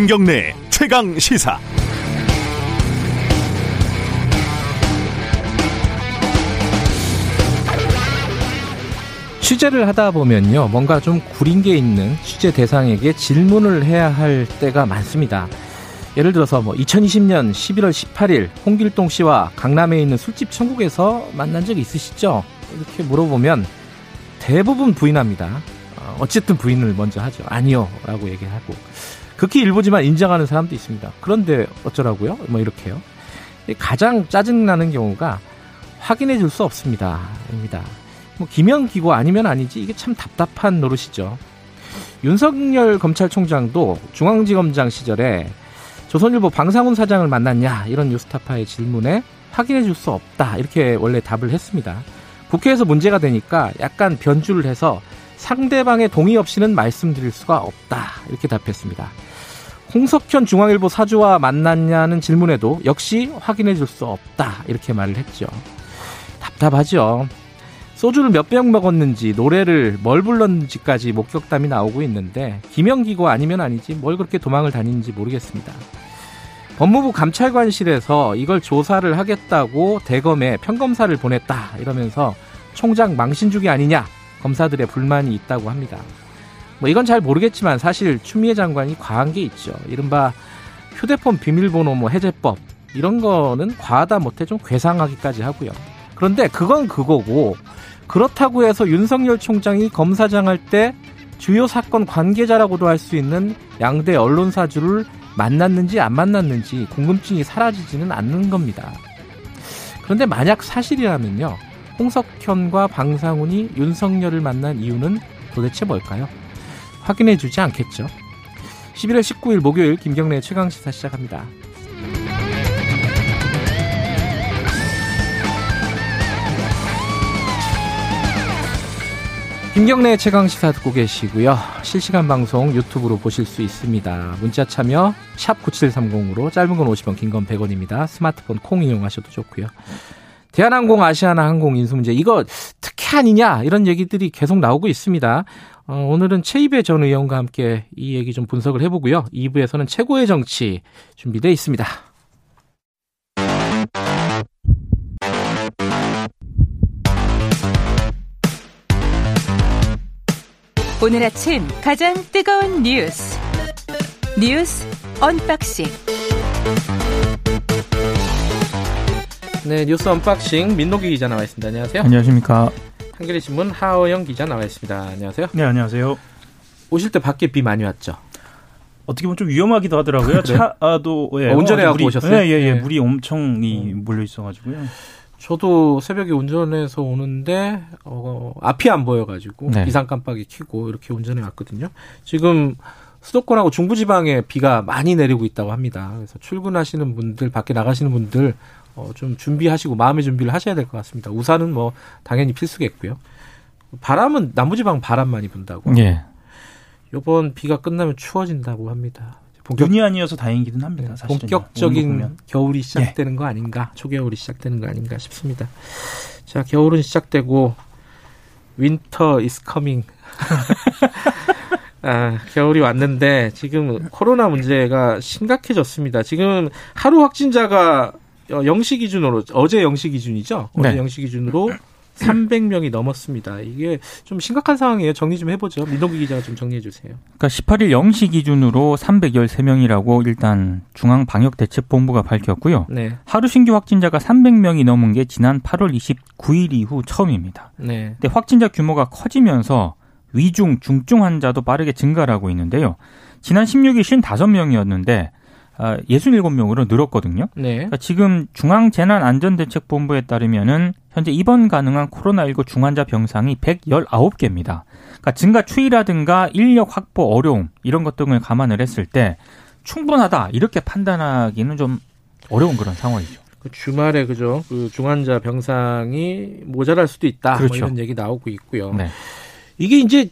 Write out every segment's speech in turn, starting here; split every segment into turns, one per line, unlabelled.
김경래 최강 시사.
취재를 하다 보면요, 뭔가 좀 구린 게 있는 취재 대상에게 질문을 해야 할 때가 많습니다. 예를 들어서 뭐 2020년 11월 18일 홍길동 씨와 강남에 있는 술집 천국에서 만난 적 있으시죠? 이렇게 물어보면 대부분 부인합니다. 어, 어쨌든 부인을 먼저 하죠. 아니요. 라고 얘기하고. 극히 일부지만 인정하는 사람도 있습니다. 그런데 어쩌라고요? 뭐 이렇게요. 가장 짜증나는 경우가 확인해 줄 수 없습니다. 입니다. 뭐 기명 기고 아니면 아니지 이게 참 답답한 노릇이죠. 윤석열 검찰총장도 중앙지검장 시절에 조선일보 방상훈 사장을 만났냐 이런 뉴스타파의 질문에 확인해 줄 수 없다 이렇게 원래 답을 했습니다. 국회에서 문제가 되니까 약간 변주를 해서 상대방의 동의 없이는 말씀드릴 수가 없다 이렇게 답했습니다. 홍석현 중앙일보 사주와 만났냐는 질문에도 역시 확인해 줄 수 없다 이렇게 말을 했죠. 답답하죠. 소주를 몇 병 먹었는지 노래를 뭘 불렀는지까지 목격담이 나오고 있는데 김영기고 아니면 아니지 뭘 그렇게 도망을 다니는지 모르겠습니다. 법무부 감찰관실에서 이걸 조사를 하겠다고 대검에 평검사를 보냈다 이러면서 총장 망신주기 아니냐 검사들의 불만이 있다고 합니다. 뭐 이건 잘 모르겠지만 사실 추미애 장관이 과한 게 있죠. 이른바 휴대폰 비밀번호 뭐 해제법 이런 거는 과하다 못해 좀 괴상하기까지 하고요. 그런데 그건 그거고 그렇다고 해서 윤석열 총장이 검사장 할 때 주요 사건 관계자라고도 할 수 있는 양대 언론사주를 만났는지 안 만났는지 궁금증이 사라지지는 않는 겁니다. 그런데 만약 사실이라면요. 홍석현과 방상훈이 윤석열을 만난 이유는 도대체 뭘까요? 확인해 주지 않겠죠. 11월 19일 목요일 김경래 최강시사 시작합니다. 김경래 최강 시사 듣고 계시고요. 실시간 방송 유튜브로 보실 수 있습니다. 문자 참여 샵 9730으로 짧은 건 50원, 긴 건 100원입니다. 스마트폰 콩 이용하셔도 좋고요. 대한항공, 아시아나 항공 인수 문제 이거 특혜 아니냐 이런 얘기들이 계속 나오고 있습니다. 어, 오늘은 채이배 전 의원과 함께 이 얘기 좀 분석을 해보고요. 2부에서는 최고의 정치 준비되어 있습니다.
오늘 아침 가장 뜨거운 뉴스 뉴스 unboxing
네 뉴스 unboxing 민동기 기자 나와 있습니다. 안녕하세요.
안녕하십니까.
한겨레 신문 하어영 기자 나와 있습니다. 안녕하세요.
네 안녕하세요.
오실 때 밖에 비 많이 왔죠?
어떻게 보면 좀 위험하기도 하더라고요. 차도 예,
어, 운전해 갖고 오셨어요?
예, 예, 예.
네.
물이 엄청 이 몰려 있어가지고요.
저도 새벽에 운전해서 오는데 어, 앞이 안 보여가지고
네.
비상 깜빡이 켜고 이렇게 운전해 왔거든요. 지금 수도권하고 중부지방에 비가 많이 내리고 있다고 합니다. 그래서 출근하시는 분들, 밖에 나가시는 분들 어, 좀 준비하시고 마음의 준비를 하셔야 될 것 같습니다. 우산은 뭐 당연히 필수겠고요. 바람은 남부지방 바람 많이 분다고.
예.
이번 비가 끝나면 추워진다고 합니다. 본격,
눈이 아니어서 다행이기는 합니다. 사실은
네, 본격적인
보면. 예.
겨울이 시작되는 거 아닌가, 초겨울이 시작되는 거 아닌가 싶습니다. 자, 겨울은 시작되고 winter is coming. 아, 겨울이 왔는데 지금 코로나 문제가 심각해졌습니다. 지금 하루 확진자가 어, 영시 기준으로 어제 영시 기준이죠. 어제
네.
영시 기준으로 300명이 넘었습니다. 이게 좀 심각한 상황이에요. 정리 좀 해보죠. 민동기 기자가 좀 정리해 주세요.
그러니까 18일 0시 기준으로 313명이라고 일단 중앙방역대책본부가 밝혔고요.
네,
하루 신규 확진자가 300명이 넘은 게 지난 8월 29일 이후 처음입니다.
네,
근데 확진자 규모가 커지면서 위중, 중증 환자도 빠르게 증가를 하고 있는데요. 지난 16일 55명이었는데 67명으로 늘었거든요.
네.
그러니까 지금 중앙재난안전대책본부에 따르면은 현재 입원 가능한 코로나19 중환자 병상이 119개입니다. 그러니까 증가 추이라든가 인력 확보 어려움 이런 것 등을 감안을 했을 때 충분하다 이렇게 판단하기는 좀 어려운 그런 상황이죠.
그 주말에 그죠 그 중환자 병상이 모자랄 수도 있다 뭐
그렇죠.
이런 얘기 나오고 있고요.
네.
이게 이제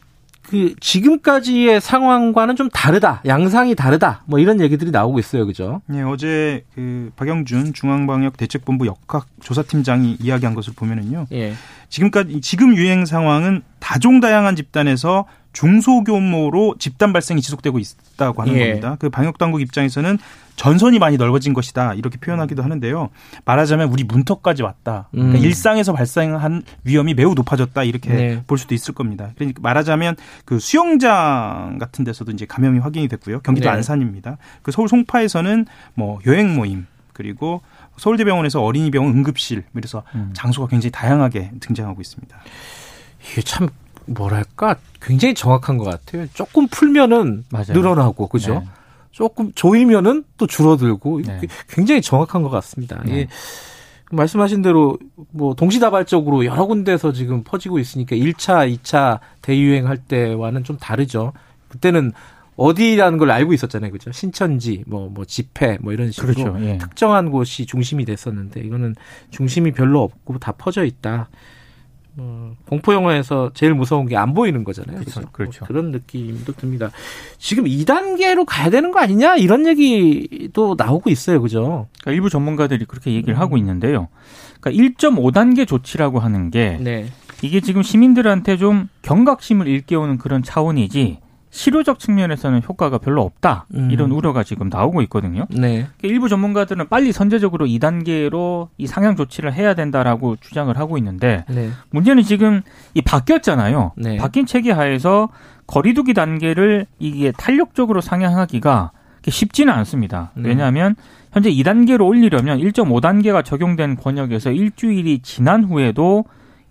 그 지금까지의 상황과는 좀 다르다 양상이 다르다 뭐 이런 얘기들이 나오고 있어요 그죠?
예, 어제 그 박영준 중앙방역대책본부 역학 조사팀장이 이야기한 것을 보면은요.
예.
지금까지 지금 유행 상황은 다종다양한 집단에서 중소규모로 집단 발생이 지속되고 있다고 하는
예.
겁니다. 그 방역 당국 입장에서는 전선이 많이 넓어진 것이다 이렇게 표현하기도 하는데요. 말하자면 우리 문턱까지 왔다. 그러니까
음.
일상에서 발생한 위험이 매우 높아졌다 이렇게
네.
볼 수도 있을 겁니다. 그러니까 말하자면 그 수영장 같은 데서도 이제 감염이 확인이 됐고요. 경기도
네.
안산입니다. 그 서울 송파에서는 뭐 여행 모임 그리고 서울대병원에서 어린이병원 응급실 그래서
음.
장소가 굉장히 다양하게 등장하고 있습니다.
이게 참 뭐랄까 굉장히 정확한 것 같아요. 조금 풀면은
맞아요.
늘어나고 그죠?
네.
조금 조이면은 또 줄어들고
네.
굉장히 정확한 것 같습니다.
네.
이게 말씀하신 대로 뭐 동시다발적으로 여러 군데서 지금 퍼지고 있으니까 1차, 2차 대유행할 때와는 좀 다르죠. 그때는 어디라는 걸 알고 있었잖아요. 그죠? 신천지, 뭐, 뭐, 집회, 뭐 이런 식으로
그렇죠. 예.
특정한 곳이 중심이 됐었는데 이거는 중심이 별로 없고 다 퍼져 있다. 어, 공포 영화에서 제일 무서운 게 안 보이는 거잖아요.
그렇죠. 그렇죠.
뭐 그런 느낌도 듭니다. 지금 2단계로 가야 되는 거 아니냐 이런 얘기도 나오고 있어요. 그죠?
그러니까 일부 전문가들이 그렇게 얘기를
음.
하고 있는데요. 그러니까 1.5단계 조치라고 하는 게
네.
이게 지금 시민들한테 좀 경각심을 일깨우는 그런 차원이지 실효적 측면에서는 효과가 별로 없다
음.
이런 우려가 지금 나오고 있거든요.
네.
그러니까 일부 전문가들은 빨리 선제적으로 2단계로 이 상향 조치를 해야 된다라고 주장을 하고 있는데
네.
문제는 지금 이 바뀌었잖아요.
네.
바뀐 체계 하에서 거리두기 단계를 이게 탄력적으로 상향하기가 쉽지는 않습니다.
음.
왜냐하면 현재 2단계로 올리려면 1.5단계가 적용된 권역에서 일주일이 지난 후에도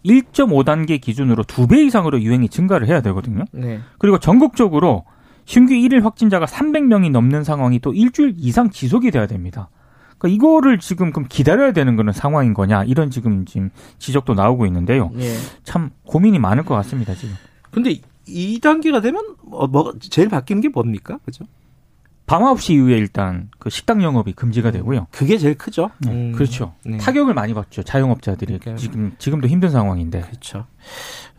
1.5단계 기준으로 두 배 이상으로 유행이 증가를 해야 되거든요.
네.
그리고 전국적으로 신규 일일 확진자가 300명이 넘는 상황이 또 일주일 이상 지속이 돼야 됩니다. 그러니까 이거를 지금 그럼 기다려야 되는 그런 상황인 거냐 이런 지금 지금 지적도 나오고 있는데요.
네.
참 고민이 많을 것 같습니다 지금.
근데 2단계가 되면 뭐, 뭐 제일 바뀌는 게 뭡니까? 그죠?
밤 9시 이후에 일단 그 식당 영업이 금지가 되고요.
그게 제일 크죠.
네,
음.
그렇죠.
네.
타격을 많이 받죠. 자영업자들이
그러니까요.
지금 지금도 힘든 상황인데.
그렇죠.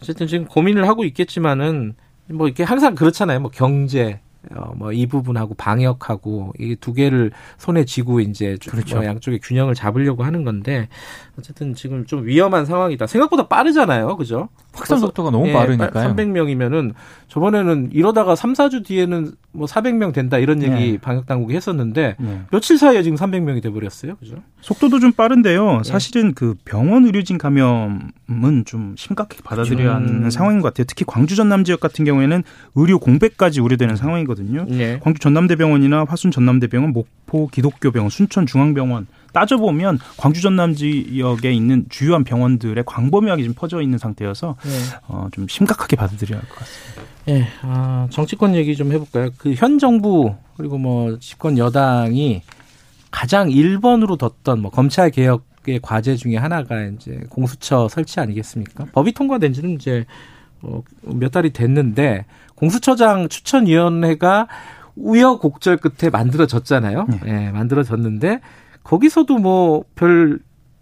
어쨌든 지금 고민을 하고 있겠지만은 뭐 이렇게 항상 그렇잖아요. 뭐 경제 어, 뭐 이 부분하고 방역하고 이 두 개를 손에 쥐고 이제 좀
그렇죠.
뭐 양쪽의 균형을 잡으려고 하는 건데 어쨌든 지금 좀 위험한 상황이다. 생각보다 빠르잖아요. 그죠?
확산 속도가 너무
예,
빠르니까요.
300명이면은 저번에는 이러다가 3, 4주 뒤에는 뭐 400명 된다 이런 얘기
네.
방역 당국이 했었는데
네.
며칠 사이에 지금 300명이 돼 버렸어요. 그죠?
속도도 좀 빠른데요.
예.
사실은 그 병원 의료진 감염은 좀 심각하게 받아들여야
음.
하는 상황인 것 같아요. 특히 광주 전남 지역 같은 경우에는 의료 공백까지 우려되는 상황이거든요.
네.
광주 전남대병원이나 화순 전남대병원, 목포 기독교병원, 순천 중앙병원 따져보면 광주 전남 지역에 있는 주요한 병원들의 광범위하게 지금 퍼져 있는 상태여서
네.
어, 좀 심각하게 받아들여야 할 것 같습니다.
예, 아, 정치권 얘기 좀 해볼까요? 그 현 정부 그리고 뭐 집권 여당이 가장 1번으로 뒀던 뭐 검찰 개혁의 과제 중에 하나가 이제 공수처 설치 아니겠습니까? 법이 통과된 지는 이제 어, 몇 달이 됐는데 공수처장 추천위원회가 우여곡절 끝에 만들어졌잖아요.
네.
예, 만들어졌는데 거기서도 뭐 별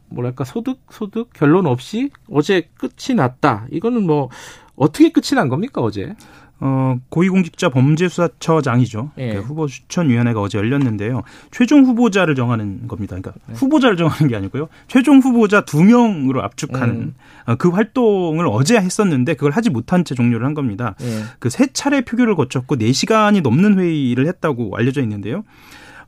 뭐랄까 소득 소득 결론 없이 어제 끝이 났다. 이거는 뭐 어떻게 끝이 난 겁니까 어제?
어, 고위공직자 범죄수사처장이죠.
예.
그 후보 추천위원회가 어제 열렸는데요. 최종 후보자를 정하는 겁니다. 그러니까
네.
후보자를 정하는 게 아니고요. 최종 후보자 두 명으로 압축하는
음.
어, 그 활동을 어제 했었는데 그걸 하지 못한 채 종료를 한 겁니다.
예.
그세 차례 표결을 거쳤고 4시간이 넘는 회의를 했다고 알려져 있는데요.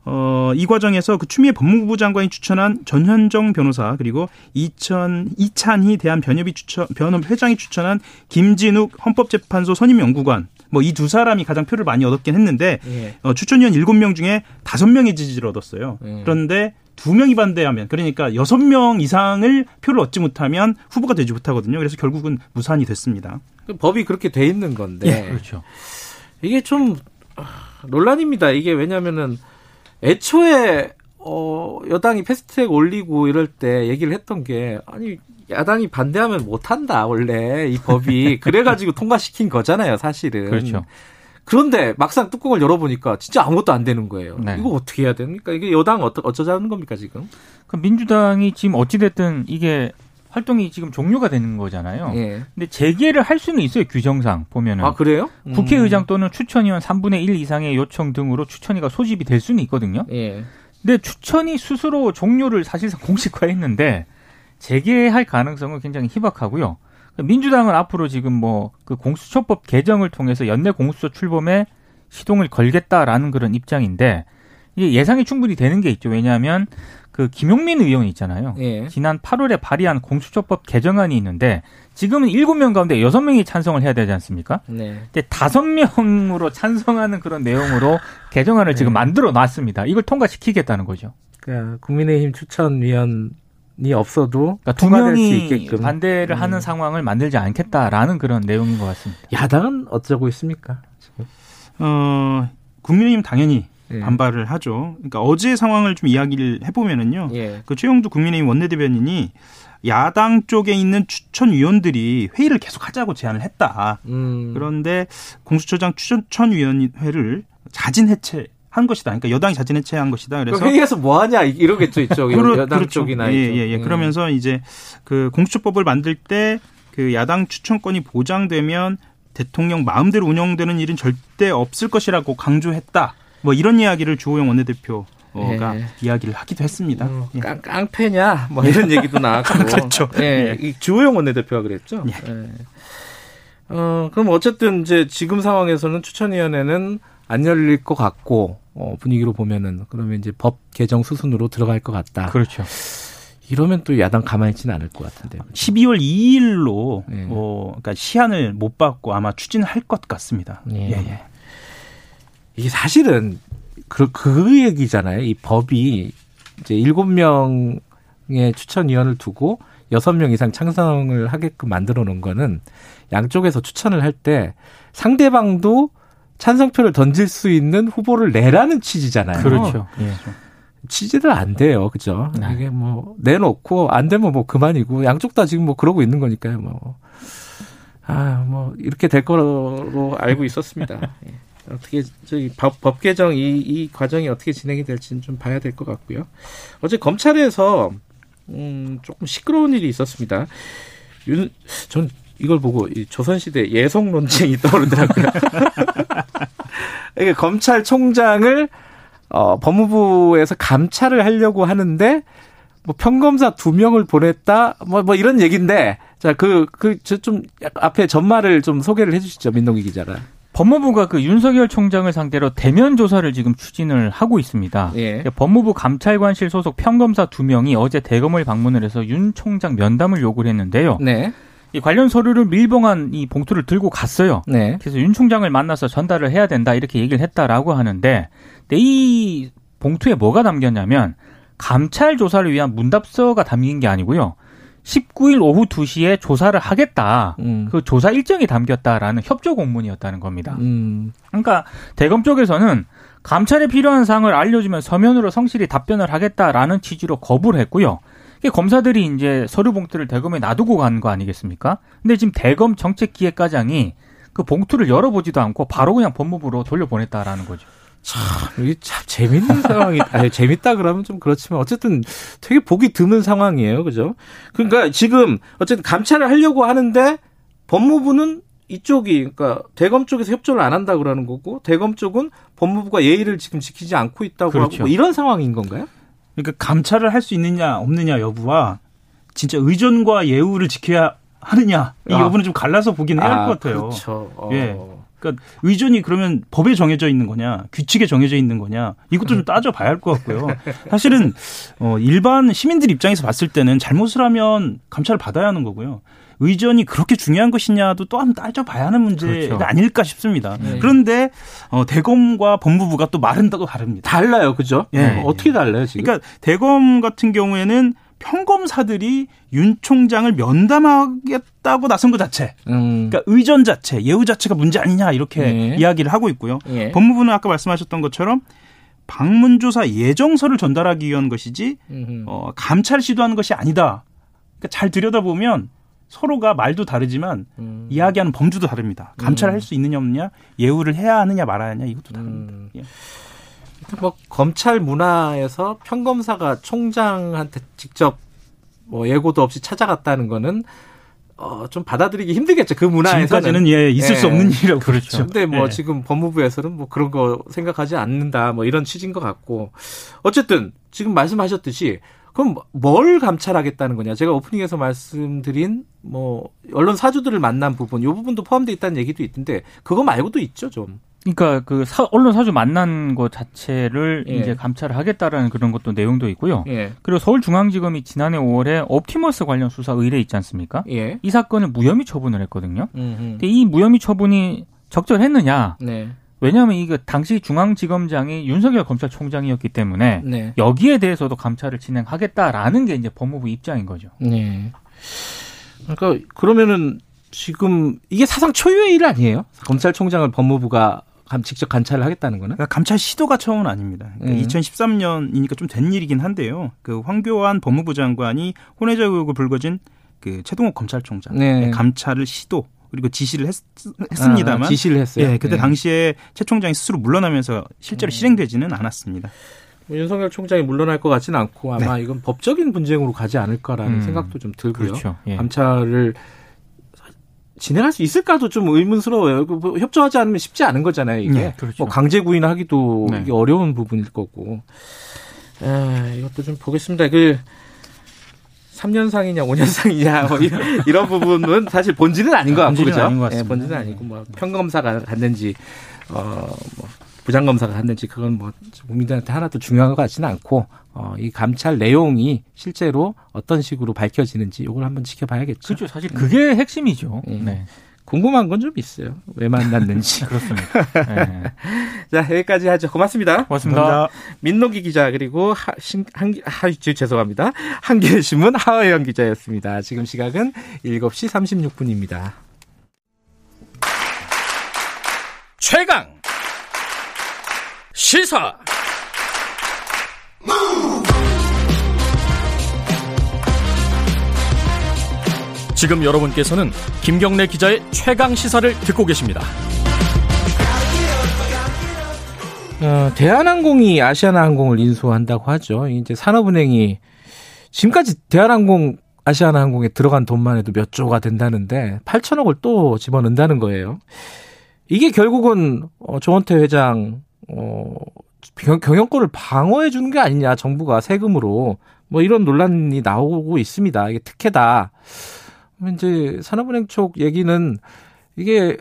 어, 이 과정에서 그 추미애 법무부 장관이 추천한 전현정 변호사 그리고 2000 이찬희 대한 변협이 추천 변협 회장이 추천한 김진욱 헌법재판소 선임 연구관 뭐 이 두 사람이 가장 표를 많이 얻었긴 했는데
예.
어, 추천위원 7명 중에 5명이 지지를 얻었어요.
음.
그런데 두 명이 반대하면 그러니까 여섯 명 이상을 표를 얻지 못하면 후보가 되지 못하거든요. 그래서 결국은 무산이 됐습니다.
그 법이 그렇게 돼 있는 건데
그렇죠.
이게 좀 아, 논란입니다. 이게 왜냐면은 애초에 어 여당이 패스트트랙 올리고 이럴 때 얘기를 했던 게 아니 야당이 반대하면 못 한다 원래 이 법이 그래가지고 통과시킨 거잖아요 사실은.
그렇죠.
그런데 막상 뚜껑을 열어보니까 진짜 아무것도 안 되는 거예요.
네.
이거 어떻게 해야 됩니까? 이게 여당 어떠, 어쩌자는 겁니까 지금?
그 민주당이 지금 어찌됐든 이게 활동이 지금 종료가 되는 거잖아요.
예.
근데 재개를 할 수는 있어요 규정상 보면은.
아 그래요?
국회의장 또는 추천위원 3분의 1 이상의 요청 등으로 추천위가 소집이 될 수는 있거든요.
음. 예.
근데 추천이 스스로 종료를 사실상 공식화했는데 재개할 가능성은 굉장히 희박하고요. 민주당은 앞으로 지금 뭐 그 공수처법 개정을 통해서 연내 공수처 출범에 시동을 걸겠다라는 그런 입장인데 이게 예상이 충분히 되는 게 있죠. 왜냐하면 그 김용민 의원이 있잖아요.
예.
지난 8월에 발의한 공수처법 개정안이 있는데 지금은 7명 가운데 6명이 찬성을 해야 되지 않습니까?
네.
근데 5명으로 찬성하는 그런 내용으로 개정안을 지금 만들어 놨습니다. 이걸 통과시키겠다는 거죠.
그러니까 국민의힘 추천위원 이 없어도
그러니까 두
통과될 수
명이
있게끔
반대를
음.
하는 상황을 만들지 않겠다라는 그런 내용인 것 같습니다.
야당은 어쩌고 있습니까? 지금?
어, 국민의힘 당연히
예.
반발을 하죠. 그러니까 어제 상황을 좀 이야기를 해보면은요.
예.
그 최영두 국민의힘 원내대변인이 야당 쪽에 있는 추천위원들이 회의를 계속 하자고 제안을 했다.
음.
그런데 공수처장 추천위원회를 자진 해체 한 것이다. 그러니까 여당이 자진 해체한 것이다. 그래서
회의에서 뭐 하냐 이러겠죠 이쪽
그렇-
여당
그렇죠.
쪽이나
예,
이쪽.
예, 예.
음.
그러면서 이제 그 공수처법을 만들 때 그 야당 추천권이 보장되면 대통령 마음대로 운영되는 일은 절대 없을 것이라고 강조했다. 뭐 이런 이야기를 주호영 원내대표 가
예.
이야기를 하기도 했습니다.
어,
예.
깡, 깡패냐 뭐 이런 얘기도 나왔고
그렇죠.
예, 이 주호영 원내대표가 그랬죠. 예. 어 그럼 어쨌든 이제 지금 상황에서는 추천위원회는 안 열릴 것 같고 어, 분위기로 보면은 그러면 이제 법 개정 수순으로 들어갈 것 같다.
그렇죠.
이러면 또 야당 가만히 있지는 않을 것 같은데요.
12월 2일로
예.
어, 그러니까 시한을 못 받고 아마 추진할 것 같습니다.
예. 이게 사실은 그, 그 얘기잖아요. 이 법이 이제 일곱 명의 추천위원을 두고 여섯 명 이상 창성을 하게끔 만들어 놓은 거는 양쪽에서 추천을 할 때 상대방도 찬성표를 던질 수 있는 후보를 내라는 취지잖아요.
그렇죠. 예.
취지를 안 돼요. 그죠?
네.
이게 뭐 내놓고 안 되면 뭐 그만이고 양쪽 다 지금 뭐 그러고 있는 거니까요. 뭐. 아, 뭐 이렇게 될 거로 알고 있었습니다. 예. 어떻게 저기 법, 법 개정 이, 이 과정이 어떻게 진행이 될지는 좀 봐야 될 것 같고요. 어제 검찰에서 음, 조금 시끄러운 일이 있었습니다. 윤, 전 이걸 보고 이 조선시대 예성 논쟁이 떠오르더라고요. 이게 검찰총장을 어, 법무부에서 감찰을 하려고 하는데 뭐 평검사 두 명을 보냈다 뭐 뭐 이런 얘기인데 자 그그저좀 앞에 전말을 좀 소개를 해주시죠 민동기 기자가.
법무부가 그 윤석열 총장을 상대로 대면 조사를 지금 추진을 하고 있습니다.
예.
법무부 감찰관실 소속 평검사 두 명이 어제 대검을 방문을 해서 윤 총장 면담을 요구를 했는데요.
네.
이 관련 서류를 밀봉한 이 봉투를 들고 갔어요.
네.
그래서 윤 총장을 만나서 전달을 해야 된다 이렇게 얘기를 했다라고 하는데 이 봉투에 뭐가 담겼냐면 감찰 조사를 위한 문답서가 담긴 게 아니고요. 19일 오후 2시에 조사를 하겠다.
음.
그 조사 일정이 담겼다라는 협조 공문이었다는 겁니다.
음.
그러니까 대검 쪽에서는 감찰에 필요한 사항을 알려주면 서면으로 성실히 답변을 하겠다라는 취지로 거부를 했고요. 검사들이 이제 서류 봉투를 대검에 놔두고 간 거 아니겠습니까? 근데 지금 대검 정책기획과장이 그 봉투를 열어보지도 않고 바로 그냥 법무부로 돌려보냈다라는 거죠.
참, 이게 참 재밌는 상황이, 아니, 재밌다 그러면 좀 그렇지만 어쨌든 되게 보기 드문 상황이에요. 그죠? 그러니까 지금 어쨌든 감찰을 하려고 하는데 법무부는 이쪽이, 그러니까 대검 쪽에서 협조를 안 한다 그러는 거고 대검 쪽은 법무부가 예의를 지금 지키지 않고 있다고
그렇죠.
하고 뭐 이런 상황인 건가요?
그러니까 감찰을 할 수 있느냐 없느냐 여부와 진짜 의존과 예우를 지켜야 하느냐 이
아.
여부는 좀 갈라서 보긴 해야 할것 같아요.
그렇죠. 어.
예. 그러니까 의존이 그러면 법에 정해져 있는 거냐, 규칙에 정해져 있는 거냐, 이것도 좀 따져봐야 할 것 같고요. 사실은 어 일반 시민들 입장에서 봤을 때는 잘못을 하면 감찰을 받아야 하는 거고요. 의전이 그렇게 중요한 것이냐도 또 한번 따져봐야 하는 문제가
그렇죠.
아닐까 싶습니다.
네.
그런데 어, 대검과 법무부가 또 말은 또 다릅니다.
달라요. 그죠?
예.
어, 어떻게 달라요, 지금?
그러니까 대검 같은 경우에는 평검사들이 윤 총장을 면담하겠다고 나선 것 자체,
음.
그러니까 의전 자체, 예우 자체가 문제 아니냐 이렇게
예.
이야기를 하고 있고요.
예.
법무부는 아까 말씀하셨던 것처럼 방문조사 예정서를 전달하기 위한 것이지
음흠.
어, 감찰 시도하는 것이 아니다. 그러니까 잘 들여다보면 서로가 말도 다르지만
음.
이야기하는 범주도 다릅니다. 감찰할 수 있느냐 없느냐, 예우를 해야 하느냐 말아야 하느냐 이것도 다릅니다.
음.
예.
뭐 검찰 문화에서 평검사가 총장한테 직접 뭐 예고도 없이 찾아갔다는 거는 어, 좀 받아들이기 힘들겠죠. 그 문화에서는.
예 있을 수
예.
없는 일이라고
그렇죠.
그렇죠.
근데 뭐
예.
지금 법무부에서는 뭐 그런 거 생각하지 않는다. 뭐 이런 취지인 것 같고. 어쨌든 지금 말씀하셨듯이 그럼 뭘 감찰하겠다는 거냐? 제가 오프닝에서 말씀드린 뭐 언론 사주들을 만난 부분, 이 부분도 포함되어 있다는 얘기도 있던데 그거 말고도 있죠, 좀.
그러니까 그 사, 언론 사주 만난 것 자체를
예.
이제 감찰을 하겠다라는 그런 것도 내용도 있고요.
예.
그리고 서울중앙지검이 지난해 5월에 옵티머스 관련 수사 의뢰 있지 않습니까?
예.
이 사건을 무혐의 처분을 했거든요.
음,
근데 이 무혐의 처분이 적절했느냐?
네.
왜냐하면 이거 당시 중앙지검장이 윤석열 검찰총장이었기 때문에
네.
여기에 대해서도 감찰을 진행하겠다라는 게 이제 법무부 입장인 거죠.
네. 그러니까 그러면은 지금 이게 사상 초유의 일 아니에요? 검찰총장을 법무부가 감- 직접 감찰을 하겠다는 거는?
그러니까 감찰 시도가 처음은 아닙니다. 그러니까
음.
2013년이니까 좀 된 일이긴 한데요. 그 황교안 법무부 장관이 혼외자 의혹을 불거진 그 최동욱 검찰총장
네.
감찰을 시도 그리고 지시를 했, 습니다만
아, 지시를 했어요.
예, 그때
네.
당시에 최 총장이 스스로 물러나면서 실제로 실행되지는 않았습니다.
뭐 윤석열 총장이 물러날 것 같지는 않고 아마 이건 법적인 분쟁으로 가지 않을까라는
음.
생각도 좀 들고요.
그렇죠. 예.
감찰을 진행할 수 있을까도 좀 의문스러워요. 그뭐 협조하지 않으면 쉽지 않은 거잖아요. 이게
네,
그렇죠.
뭐 강제 구인하기도
네.
이게 어려운 부분일 거고. 에, 이것도 좀 보겠습니다. 그 3년상이냐 5년상이냐 뭐 이런, 이런 부분은 사실 본질은 아닌 것 같고 그죠?
아닌 것
예. 본질은 아니고 뭐 평검사가 갔는지 어뭐 부장검사가 갔는지 그건 뭐 국민들한테 하나도 중요한 것 같지는 않고 어, 이 감찰 내용이 실제로 어떤 식으로 밝혀지는지 이걸 한번 지켜봐야겠죠.
그렇죠. 사실 그게 핵심이죠.
음.
네.
궁금한 건 좀 있어요. 왜 만났는지.
그렇습니다. 네.
자 여기까지 하죠. 고맙습니다.
고맙습니다.
민노기 기자 그리고 하, 신, 한, 하, 주- 죄송합니다. 한겨레신문 하하영 기자였습니다. 지금 시각은 7시 36분입니다.
최강 시사 지금 여러분께서는 김경래 기자의 최강 시사를 듣고 계십니다.
어, 대한항공이 아시아나항공을 인수한다고 하죠. 이제 산업은행이 지금까지 대한항공 아시아나항공에 들어간 돈만 해도 몇 조가 된다는데 8천억을 또 집어넣는다는 거예요. 이게 결국은 어, 조원태 회장 어, 경- 경영권을 방어해 주는 게 아니냐 정부가 세금으로 뭐 이런 논란이 나오고 있습니다. 이게 특혜다. 이제 산업은행 쪽 얘기는 이게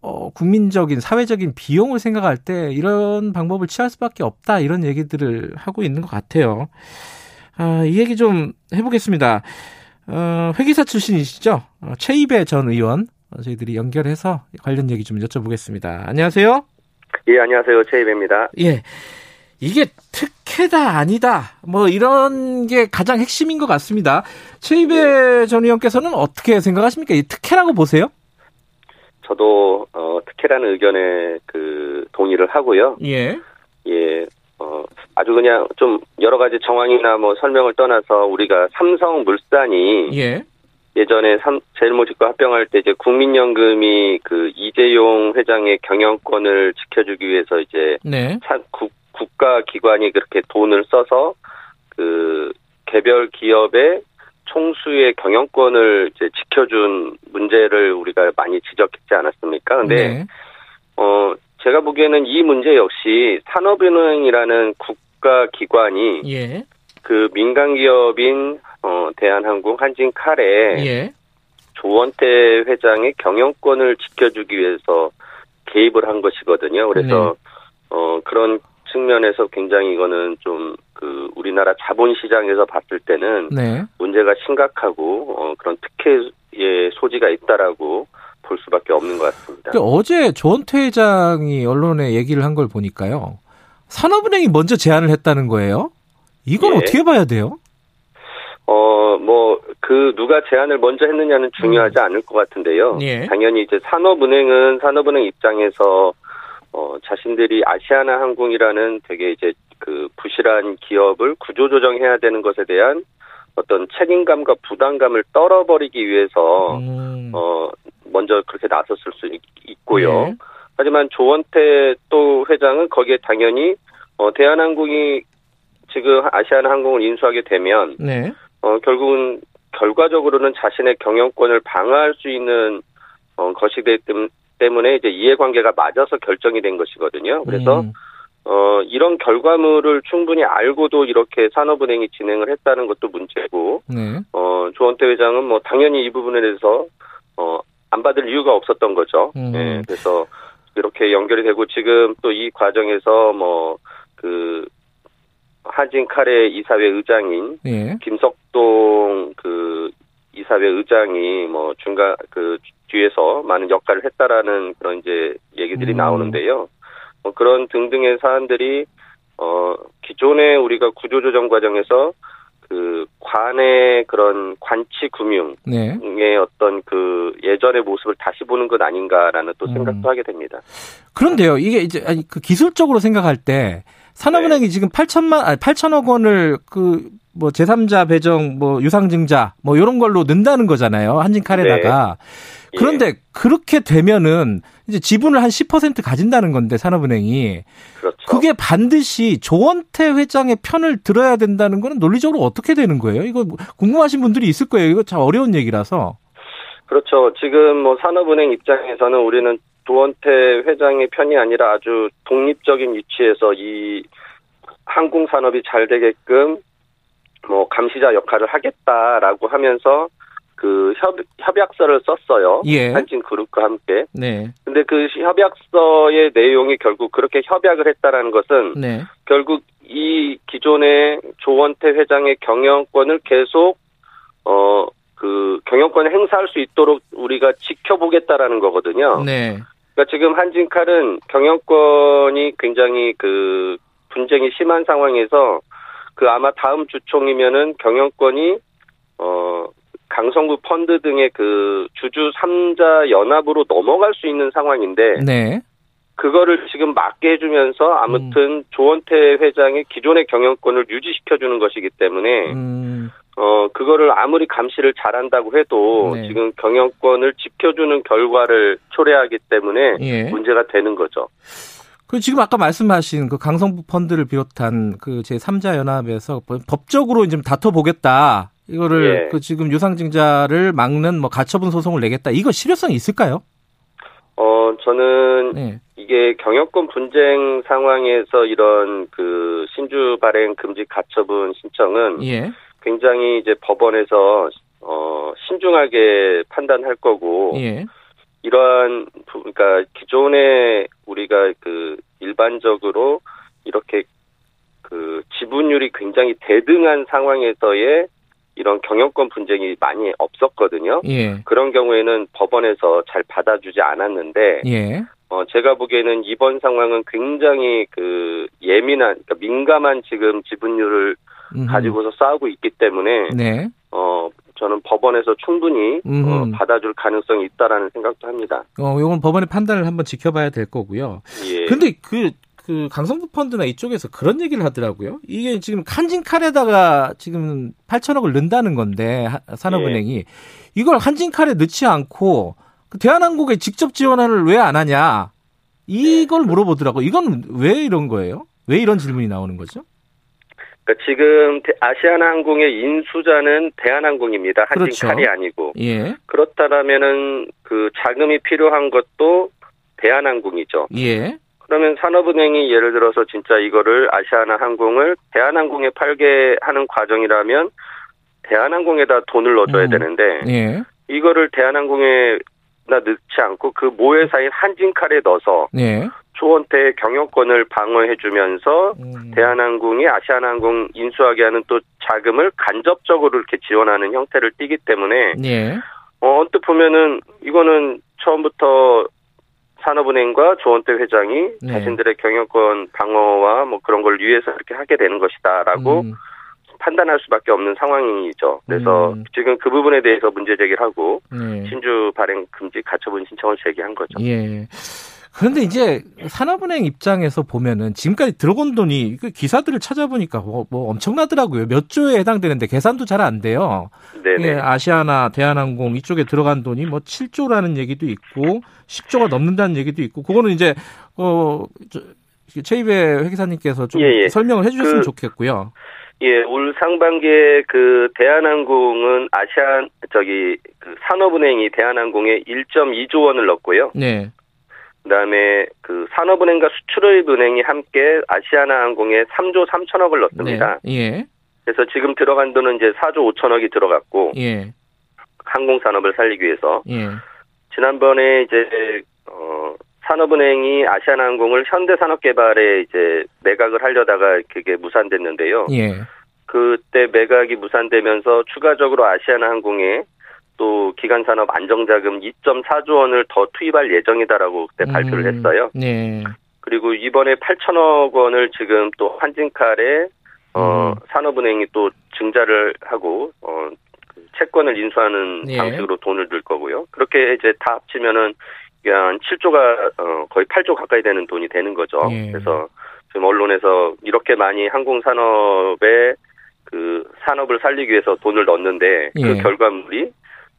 어, 국민적인 사회적인 비용을 생각할 때 이런 방법을 취할 수밖에 없다 이런 얘기들을 하고 있는 것 같아요. 아, 이 얘기 좀 해보겠습니다. 어, 회계사 출신이시죠? 어, 최이배 전 의원 어, 저희들이 연결해서 관련 얘기 좀 여쭤보겠습니다. 안녕하세요.
예, 안녕하세요. 최이배입니다.
예. 이게 특혜다 아니다 뭐 이런 게 가장 핵심인 것 같습니다. 최이배 전 의원께서는 어떻게 생각하십니까? 이 특혜라고 보세요?
저도 어, 특혜라는 의견에 그 동의를 하고요.
예.
예, 어, 아주 그냥 좀 여러 가지 정황이나 뭐 설명을 떠나서 우리가 삼성 물산이
예.
예전에 삼, 제일모직과 합병할 때 이제 국민연금이 그 이재용 회장의 경영권을 지켜주기 위해서 이제
네.
사- 국, 국가 기관이 그렇게 돈을 써서 그 개별 기업의 총수의 경영권을 이제 지켜준 문제를 우리가 많이 지적했지 않았습니까? 근데
네.
어 제가 보기에는 이 문제 역시 산업은행이라는 국가 기관이
예.
그 민간 기업인 어 대한항공, 한진칼에
예.
조원태 회장의 경영권을 지켜주기 위해서 개입을 한 것이거든요. 그래서 어 그런 측면에서 굉장히 이거는 좀 그 우리나라 자본 시장에서 봤을 때는
네.
문제가 심각하고 어 그런 특혜의 소지가 있다라고 볼 수밖에 없는 것 같습니다.
그 어제 조원태 회장이 언론에 얘기를 한 걸 보니까요. 산업은행이 먼저 제안을 했다는 거예요. 이건
예.
어떻게 봐야 돼요?
어, 뭐, 그, 누가 제안을 먼저 했느냐는 중요하지 않을 것 같은데요.
예.
당연히 이제 산업은행은 산업은행 입장에서, 어, 자신들이 아시아나 항공이라는 되게 이제 그 부실한 기업을 구조조정해야 되는 것에 대한 어떤 책임감과 부담감을 떨어버리기 위해서,
음.
어, 먼저 그렇게 나섰을 수 있, 있고요.
예.
하지만 조원태 또 회장은 거기에 당연히, 어, 대한항공이 지금 아시아나 항공을 인수하게 되면,
네.
어, 결국은 결과적으로는 자신의 경영권을 방어할 수 있는 어, 것이 되기 때문에 이제 이해관계가 맞아서 결정이 된 것이거든요. 그래서
음.
어, 이런 결과물을 충분히 알고도 이렇게 산업은행이 진행을 했다는 것도 문제고,
네.
어, 조원태 회장은 뭐 당연히 이 부분에 대해서, 어, 안 받을 이유가 없었던 거죠.
음.
예, 그래서 이렇게 연결이 되고 지금 또 이 과정에서 뭐, 그, 한진 카레 이사회 의장인
예.
김석동 그 이사회 의장이 뭐 중간 그 뒤에서 많은 역할을 했다라는 그런 이제 얘기들이
음.
나오는데요. 뭐 그런 등등의 사안들이 어 기존에 우리가 구조조정 과정에서 그 관의 그런 관치 금융의
네.
어떤 그 예전의 모습을 다시 보는 것 아닌가라는 또
음.
생각도 하게 됩니다.
그런데요, 이게 이제 아니 그 기술적으로 생각할 때 산업은행이
네.
지금 8천만 아니 8천억 원을 그 뭐 제3자 배정 뭐 유상증자 뭐 이런 걸로 넣는다는 거잖아요. 한진 칼에다가.
예.
그런데 그렇게 되면은 이제 지분을 한 10% 가진다는 건데 산업은행이
그렇죠.
그게 반드시 조원태 회장의 편을 들어야 된다는 거는 논리적으로 어떻게 되는 거예요? 이거 궁금하신 분들이 있을 거예요. 이거 참 어려운 얘기라서.
그렇죠. 지금 뭐 산업은행 입장에서는 우리는 도원태 회장의 편이 아니라 아주 독립적인 위치에서 이 항공 산업이 잘 되게끔 뭐 감시자 역할을 하겠다라고 하면서 그 협, 협약서를 썼어요.
예.
한진 그룹과 함께.
네.
근데 그 협약서의 내용이 결국 그렇게 협약을 했다라는 것은
네.
결국 이 기존의 조원태 회장의 경영권을 계속 어 그 경영권을 행사할 수 있도록 우리가 지켜보겠다라는 거거든요.
네.
그러니까 지금 한진칼은 경영권이 굉장히 그 분쟁이 심한 상황에서 그 아마 다음 주총이면은 경영권이 어 강성구 펀드 등의 그 주주 3자 연합으로 넘어갈 수 있는 상황인데
네.
그거를 지금 막게 해주면서 아무튼 조원태 회장의 기존의 경영권을 유지시켜주는 것이기 때문에
음.
어 그거를 아무리 감시를 잘한다고 해도
네.
지금 경영권을 지켜주는 결과를 초래하기 때문에
예.
문제가 되는 거죠.
그 지금 아까 말씀하신 그 강성부 펀드를 비롯한 그 제 3자 연합에서 법- 법적으로 좀 다퉈 보겠다. 이거를
예.
그 지금 유상증자를 막는 뭐 가처분 소송을 내겠다. 이거 실효성이 있을까요?
어 저는
네.
이게 경영권 분쟁 상황에서 이런 그 신주 발행 금지 가처분 신청은
예.
굉장히 이제 법원에서 어 신중하게 판단할 거고
예.
이러한 부- 그러니까 기존에 우리가 그 일반적으로 이렇게 그 지분율이 굉장히 대등한 상황에서의 이런 경영권 분쟁이 많이 없었거든요.
예.
그런 경우에는 법원에서 잘 받아주지 않았는데
예.
어 제가 보기에는 이번 상황은 굉장히 그 예민한 그러니까 민감한 지금 지분율을
음흠.
가지고서 싸우고 있기 때문에
네.
어 저는 법원에서 충분히 어. 받아줄 가능성이 있다라는 생각도 합니다.
어, 요건 법원의 판단을 한번 지켜봐야 될 거고요.
예.
근데 그, 그 강성부 펀드나 이쪽에서 그런 얘기를 하더라고요. 이게 지금 한진칼에다가 지금 8천억을 넣는다는 건데 하- 산업은행이 이걸 한진칼에 넣지 않고 그 대한항공에 직접 지원을 왜 안 하냐 이걸 물어보더라고. 이건 왜 이런 거예요? 왜 이런 질문이 나오는 거죠?
그러니까 지금 대- 아시아나항공의 인수자는 대한항공입니다.
그렇죠.
한진칼이 아니고
예,
그렇다라면은 그 자금이 필요한 것도 대한항공이죠.
예,
그러면 산업은행이 예를 들어서 진짜 이거를 아시아나항공을 대한항공에 팔게 하는 과정이라면 대한항공에다 돈을 넣어줘야
음.
되는데
예,
이거를 대한항공에다 넣지 않고 그 모회사인 한진칼에 넣어서
예.
초원태 경영권을 방어해주면서
음,
대한항공이 아시아나항공 인수하게 하는 또 자금을 간접적으로 이렇게 지원하는 형태를 띠기 때문에
예,
어, 언뜻 보면은 이거는 처음부터 산업은행과 조원태 회장이
네.
자신들의 경영권 방어와 뭐 그런 걸 위해서 이렇게 하게 되는 것이다라고
음,
판단할 수밖에 없는 상황이죠. 그래서
음.
지금 그 부분에 대해서 문제 제기를 하고
예.
신주 발행 금지 가처분 신청을 제기한 거죠.
예. 그런데 이제 산업은행 입장에서 보면은 지금까지 들어온 돈이 그 기사들을 찾아보니까 뭐, 뭐 엄청나더라고요. 몇 조에 해당되는데 계산도 잘 안 돼요.
네네.
예, 아시아나 대한항공 이쪽에 들어간 돈이 뭐 7조라는 얘기도 있고 10조가 넘는다는 얘기도 있고 그거는 이제 어 저, 최입의 회계사님께서 좀
예, 예.
설명을 해주셨으면
그-
좋겠고요.
예, 올 상반기에 그 대한항공은 아시안 저기 그 산업은행이 대한항공에 1.2조 원을 넣었고요.
네,
그다음에 그 산업은행과 수출입은행이 함께 아시아나항공에 3조 3천억을 넣습니다.
네. 예.
그래서 지금 들어간 돈은 이제 4조 5천억이 들어갔고
예.
항공 산업을 살리기 위해서
예.
지난번에 이제 어 산업은행이 아시아나항공을 현대산업개발에 이제 매각을 하려다가 그게 무산됐는데요.
예.
그때 매각이 무산되면서 추가적으로 아시아나항공에 또 기간산업 안정자금 2.4조 원을 더 투입할 예정이다라고 그때 발표를
음,
했어요.
네.
그리고 이번에 8천억 원을 지금 또 한진칼에 어
음.
산업은행이 또 증자를 하고 어그 채권을 인수하는
예.
방식으로 돈을 들 거고요. 그렇게 이제 다 합치면은 한 7조가 어 거의 8조 가까이 되는 돈이 되는 거죠.
예.
그래서 지금 언론에서 이렇게 많이 항공 산업에 그 산업을 살리기 위해서 돈을 넣었는데
예.
그 결과물이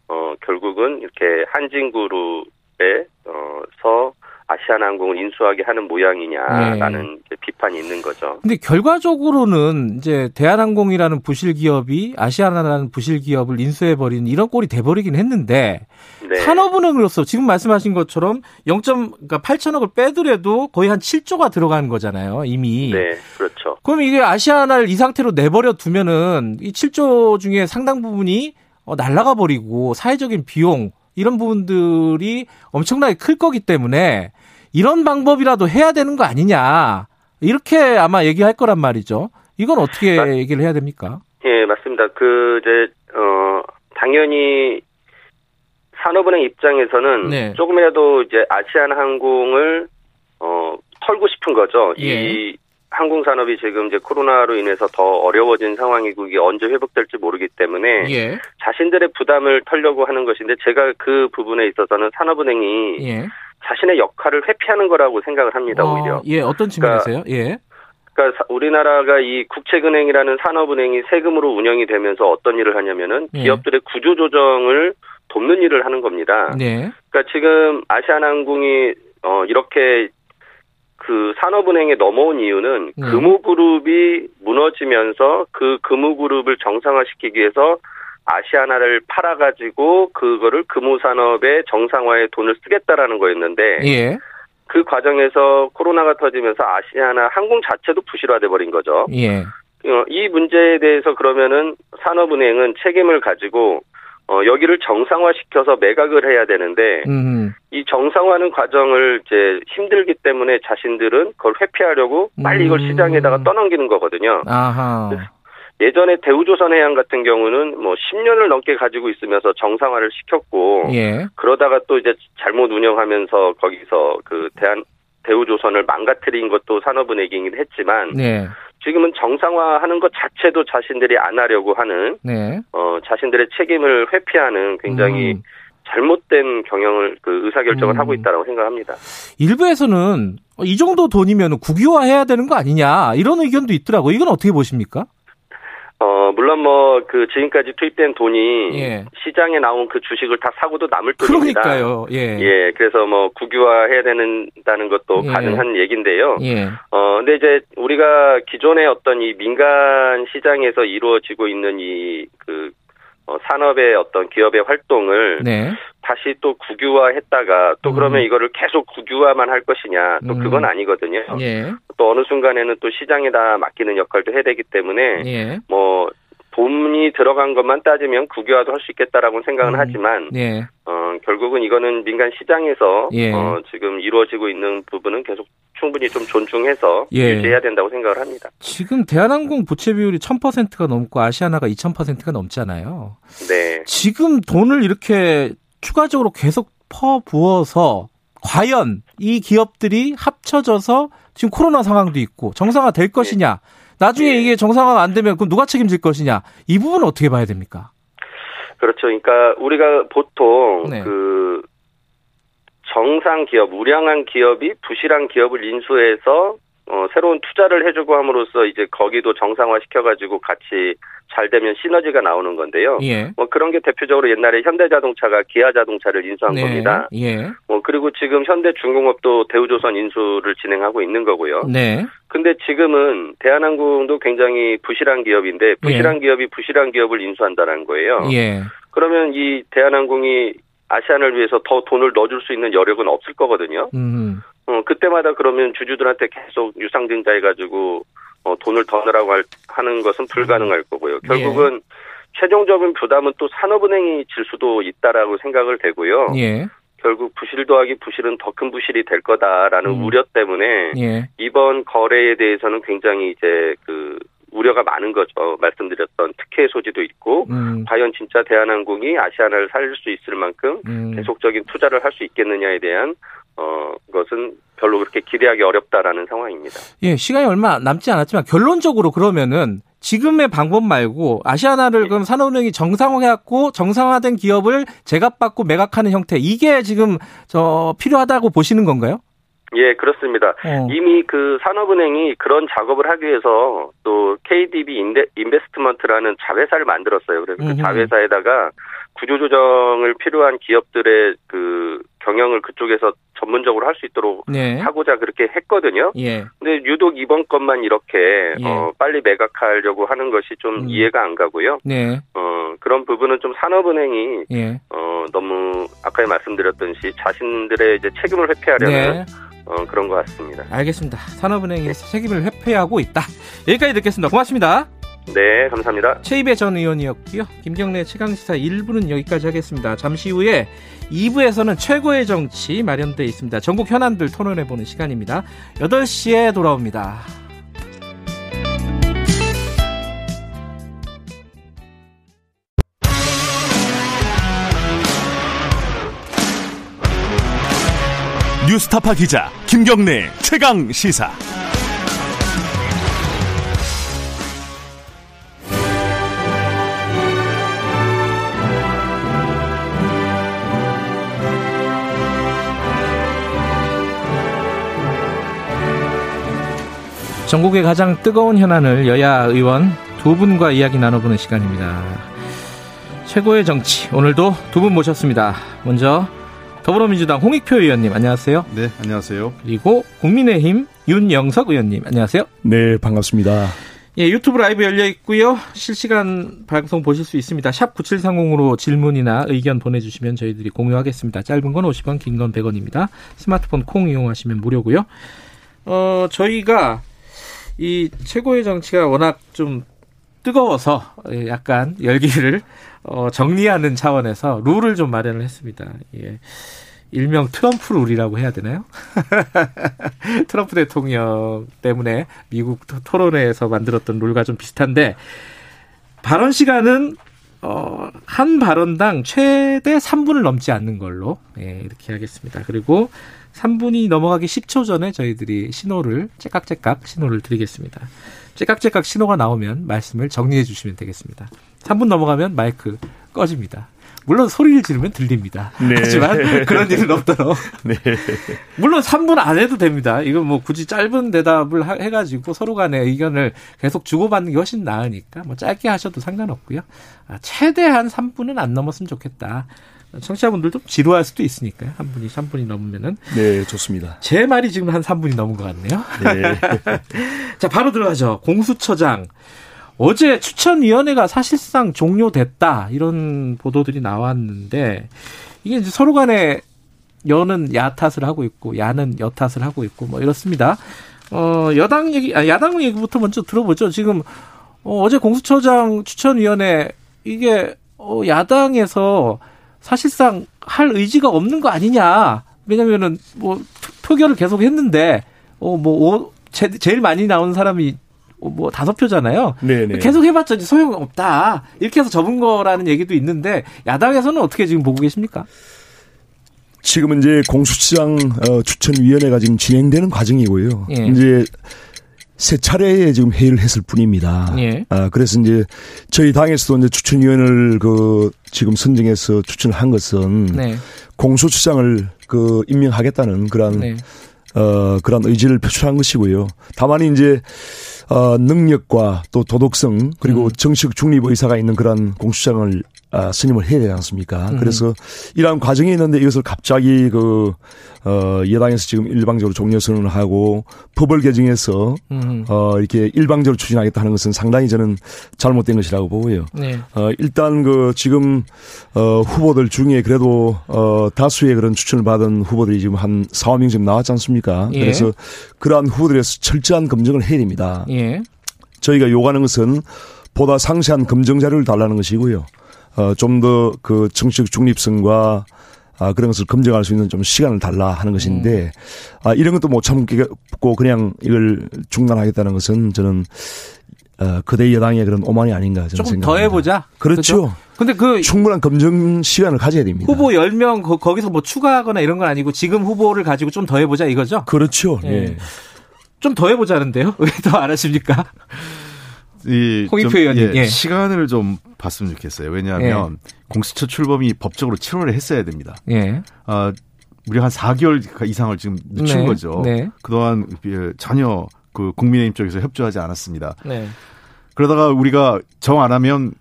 어 결국은 이렇게 한진그룹에 어서 아시아나항공을 인수하게 하는 모양이냐라는 이제 비판이 있는 거죠.
근데 결과적으로는 이제 대한항공이라는 부실 기업이 아시아나라는 부실 기업을 인수해 버린 이런 꼴이 돼 버리긴 했는데
네.
산업은행으로서 지금 말씀하신 것처럼 0. 그러니까 8천억을 빼더라도 거의 한 7조가 들어가는 거잖아요, 이미.
네, 그렇죠.
그럼 이게 아시아나를 이 상태로 내버려 두면은 이 7조 중에 상당 부분이 어, 날아가 버리고 사회적인 비용 이런 부분들이 엄청나게 클 거기 때문에 이런 방법이라도 해야 되는 거 아니냐 이렇게 아마 얘기할 거란 말이죠. 이건 어떻게
맞-
얘기를 해야 됩니까?
예, 맞습니다. 그 이제 어 당연히 산업은행 입장에서는
네.
조금이라도 이제 아시아나항공을 어 털고 싶은 거죠.
예.
이 항공 산업이 지금 이제 코로나로 인해서 더 어려워진 상황이고 이게 언제 회복될지 모르기 때문에
예,
자신들의 부담을 털려고 하는 것인데 제가 그 부분에 있어서는 산업은행이
예.
자신의 역할을 회피하는 거라고 생각을 합니다. 오히려.
어, 예, 어떤 측면에서요? 예,
그러니까 사- 우리나라가 이 국책은행이라는 산업은행이 세금으로 운영이 되면서 어떤 일을 하냐면은
예.
기업들의 구조 조정을 돕는 일을 하는 겁니다.
네,
그러니까 지금 아시아나항공이 어 이렇게 그 산업은행에 넘어온 이유는
네.
금호그룹이 무너지면서 그 금호그룹을 정상화시키기 위해서 아시아나를 팔아가지고 그거를 금호산업의 정상화에 돈을 쓰겠다라는 거였는데
예,
그 과정에서 코로나가 터지면서 아시아나 항공 자체도 부실화돼 버린 거죠.
예,
어, 이 문제에 대해서 그러면은 산업은행은 책임을 가지고 어, 여기를 정상화시켜서 매각을 해야 되는데
음,
이 정상화하는 과정을 이제 힘들기 때문에 자신들은 그걸 회피하려고 빨리 이걸
음.
시장에다가 떠넘기는 거거든요.
아하,
예전에 대우조선해양 같은 경우는 뭐 10년을 넘게 가지고 있으면서 정상화를 시켰고
예,
그러다가 또 이제 잘못 운영하면서 거기서 그 대한 대우조선을 망가뜨린 것도 산업은행이긴 했지만
네,
지금은 정상화하는 것 자체도 자신들이 안 하려고 하는
네,
어 자신들의 책임을 회피하는 굉장히
음.
잘못된 경영을 그 의사결정을
음.
하고 있다라고 생각합니다.
일부에서는 어, 이 정도 돈이면 국유화해야 되는 거 아니냐 이런 의견도 있더라고. 이건 어떻게 보십니까?
어 물론 뭐 그 지금까지 투입된 돈이
예.
시장에 나온 그 주식을 다 사고도 남을 돈입니다.
그러니까요. 예.
예, 그래서 뭐 국유화 해야 되는다는 것도
예.
가능한 얘기인데요.
예.
어, 근데 이제 우리가 기존의 어떤 이 민간 시장에서 이루어지고 있는 이 그 어, 산업의 어떤 기업의 활동을
네.
다시 또 국유화했다가 또
음.
그러면 이거를 계속 국유화만 할 것이냐 또
음.
그건 아니거든요.
예.
또 어느 순간에는 또 시장에다 맡기는 역할도 해야 되기 때문에
예.
뭐 돈이 들어간 것만 따지면 국유화도 할 수 있겠다라고 생각은
음.
하지만
예.
어, 결국은 이거는 민간 시장에서
예.
어, 지금 이루어지고 있는 부분은 계속 충분히 좀 존중해서
예.
유지해야 된다고 생각을 합니다.
지금 대한항공 부채 비율이 1000%가 넘고 아시아나가 2000%가 넘잖아요.
네.
지금 돈을 이렇게 추가적으로 계속 퍼 부어서 과연 이 기업들이 합쳐져서 지금 코로나 상황도 있고 정상화 될 것이냐? 나중에
예.
이게 정상화가 안 되면 그럼 누가 책임질 것이냐? 이 부분은 어떻게 봐야 됩니까?
그렇죠. 그러니까 우리가 보통
네.
그 정상 기업, 우량한 기업이 부실한 기업을 인수해서 어, 새로운 투자를 해주고 함으로써 이제 거기도 정상화 시켜가지고 같이 잘 되면 시너지가 나오는 건데요.
예.
뭐 그런 게 대표적으로 옛날에 현대자동차가 기아자동차를 인수한 겁니다.
예.
뭐 그리고 지금 현대중공업도 대우조선 인수를 진행하고 있는 거고요.
네.
근데 지금은 대한항공도 굉장히 부실한 기업인데 부실한 기업이 부실한 기업을 인수한다는 거예요.
예.
그러면 이 대한항공이 아시안을 위해서 더 돈을 넣어줄 수 있는 여력은 없을 거거든요.
음.
어, 그때마다 그러면 주주들한테 계속 유상증자 해가지고 어, 돈을 더 넣으라고 할, 하는 것은 불가능할 거고요. 결국은 최종적인 부담은 또 산업은행이 질 수도 있다라고 생각을 되고요.
예.
결국 부실 더하기 부실은 더 큰 부실이 될 거다라는
음.
우려 때문에
예.
이번 거래에 대해서는 굉장히 이제 그 우려가 많은 거죠. 말씀드렸던 특혜 소지도 있고
음.
과연 진짜 대한항공이 아시아나를 살릴 수 있을 만큼
음.
계속적인 투자를 할 수 있겠느냐에 대한 어 것은 별로 그렇게 기대하기 어렵다라는 상황입니다.
예, 시간이 얼마 남지 않았지만 결론적으로 그러면은 지금의 방법 말고 아시아나를 그럼 산업은행이 정상화해갖고 정상화된 기업을 제값받고 매각하는 형태 이게 지금 저 필요하다고 보시는 건가요?
예, 그렇습니다.
어.
이미 그 산업은행이 그런 작업을 하기 위해서 또 KDB 인데, 인베스트먼트라는 자회사를 만들었어요. 그래서. 그 자회사에다가 구조조정을 필요한 기업들의 그 경영을 그쪽에서 전문적으로 할 수 있도록
네.
하고자 그렇게 했거든요.
예.
근데 유독 이번 것만 이렇게
예.
어, 빨리 매각하려고 하는 것이 좀
음.
이해가 안 가고요.
네.
어, 그런 부분은 좀 산업은행이
예.
어, 너무 아까 말씀드렸듯이 자신들의 이제 책임을 회피하려는
네.
어, 그런 것 같습니다.
알겠습니다. 산업은행이 책임을 회피하고 있다. 여기까지 듣겠습니다. 고맙습니다.
네, 감사합니다.
최입의 전 의원이었고요. 김경래 최강시사 1부는 여기까지 하겠습니다. 잠시 후에 2부에서는 최고의 정치 마련돼 있습니다. 전국 현안들 토론해보는 시간입니다. 8시에 돌아옵니다.
뉴스타파 기자 김경래 최강 시사.
전국의 가장 뜨거운 현안을 여야 의원 두 분과 이야기 나눠보는 시간입니다. 최고의 정치 오늘도 두 분 모셨습니다. 먼저 더불어민주당 홍익표 의원님 안녕하세요.
네, 안녕하세요.
그리고 국민의힘 윤영석 의원님 안녕하세요.
네, 반갑습니다.
예, 유튜브 라이브 열려 있고요. 실시간 방송 보실 수 있습니다. 샵 9730으로 질문이나 의견 보내 주시면 저희들이 공유하겠습니다. 짧은 건 50원, 긴 건 100원입니다. 스마트폰 콩 이용하시면 무료고요. 어, 저희가 이 최고의 정치가 워낙 좀 뜨거워서 예, 약간 열기를 어, 정리하는 차원에서 룰을 좀 마련을 했습니다. 예. 일명 트럼프 룰이라고 해야 되나요? 트럼프 대통령 때문에 미국 토- 토론회에서 만들었던 룰과 좀 비슷한데 발언 시간은 어, 한 발언당 최대 3분을 넘지 않는 걸로 예, 이렇게 하겠습니다. 그리고 3분이 넘어가기 10초 전에 저희들이 신호를 째깍째깍 신호를 드리겠습니다. 째깍째깍 신호가 나오면 말씀을 정리해 주시면 되겠습니다. 3분 넘어가면 마이크 꺼집니다. 물론 소리를 지르면 들립니다.
네.
하지만 그런 일은 없도록.
네.
물론 3분 안 해도 됩니다. 이건 뭐 굳이 짧은 대답을 하- 해가지고 서로 간의 의견을 계속 주고받는 게 훨씬 나으니까 뭐 짧게 하셔도 상관없고요. 아, 최대한 3분은 안 넘었으면 좋겠다. 청취자분들도 지루할 수도 있으니까요. 한 분이 3분이 넘으면은
네, 좋습니다.
제 말이 지금 한 3분이 넘은 것 같네요.
네.
자, 바로 들어가죠. 공수처장. 어제 추천위원회가 사실상 종료됐다. 이런 보도들이 나왔는데, 이게 이제 서로 간에 여는 야 탓을 하고 있고, 야는 여 탓을 하고 있고, 뭐 이렇습니다. 어, 여당 얘기, 아, 야당 얘기부터 먼저 들어보죠. 지금, 어, 어제 공수처장 추천위원회, 이게, 어, 야당에서 사실상 할 의지가 없는 거 아니냐. 왜냐면은, 뭐, 투- 표결을 계속 했는데, 어, 뭐, 오, 제, 제일 많이 나오는 사람이 어, 뭐 다섯 표잖아요.
네, 네.
계속 해봤자 이제 소용 없다. 이렇게 해서 접은 거라는 얘기도 있는데 야당에서는 어떻게 지금 보고 계십니까?
지금은 이제 공수처장 어, 추천위원회가 지금 진행되는 과정이고요.
예.
이제 세 차례에 지금 회의를 했을 뿐입니다.
예.
아, 그래서 이제 저희 당에서도 이제 추천위원을 그 지금 선정해서 추천을 한 것은
네.
공수처장을 그 임명하겠다는 그런
네.
어, 그런 의지를 표출한 것이고요. 다만 이제 어, 능력과 또 도덕성 그리고
음.
정식 중립 의사가 있는 그런 공수장을 아, 선임을 해야 되지 않습니까? 음. 그래서 이러한 과정이 있는데 이것을 갑자기 그, 어, 여당에서 지금 일방적으로 종료 선언을 하고 법을 개정해서, 음. 어, 이렇게 일방적으로 추진하겠다 하는 것은 상당히 저는 잘못된 것이라고 보고요. 네. 어, 일단 그 지금, 어, 후보들 중에 그래도, 어, 다수의 그런 추천을 받은 후보들이 지금 한 4, 5명 지금 나왔지 않습니까? 예. 그래서 그러한 후보들에서 철저한 검증을 해야 됩니다. 예. 저희가 요구하는 것은 보다 상세한 검증 자료를 달라는 것이고요. 어, 좀 더 그 정치적 중립성과 아, 그런 것을 검증할 수 있는 좀 시간을 달라 하는 것인데, 음. 아, 이런 것도 못 참고 그냥 이걸 중단하겠다는 것은 저는, 어, 그대 여당의 그런 오만이 아닌가 저는
조금
생각합니다.
더 해보자.
그렇죠. 그렇죠?
근데 그
충분한 검증 시간을 가져야 됩니다.
후보 10명 거, 거기서 뭐 추가하거나 이런 건 아니고 지금 후보를 가지고 좀 더 해보자 이거죠?
그렇죠. 예.
예. 좀 더 해보자는데요? 왜 더 안 하십니까?
이 홍익표 의원님 예, 시간을 좀 봤으면 좋겠어요. 왜냐하면 예. 공수처 출범이 법적으로 7월에 했어야 됩니다. 예. 아, 우리 한 4개월 이상을 지금 늦춘 네. 거죠. 네. 그동안 전혀 그 국민의힘 쪽에서 협조하지 않았습니다. 네. 그러다가 우리가 정 안 하면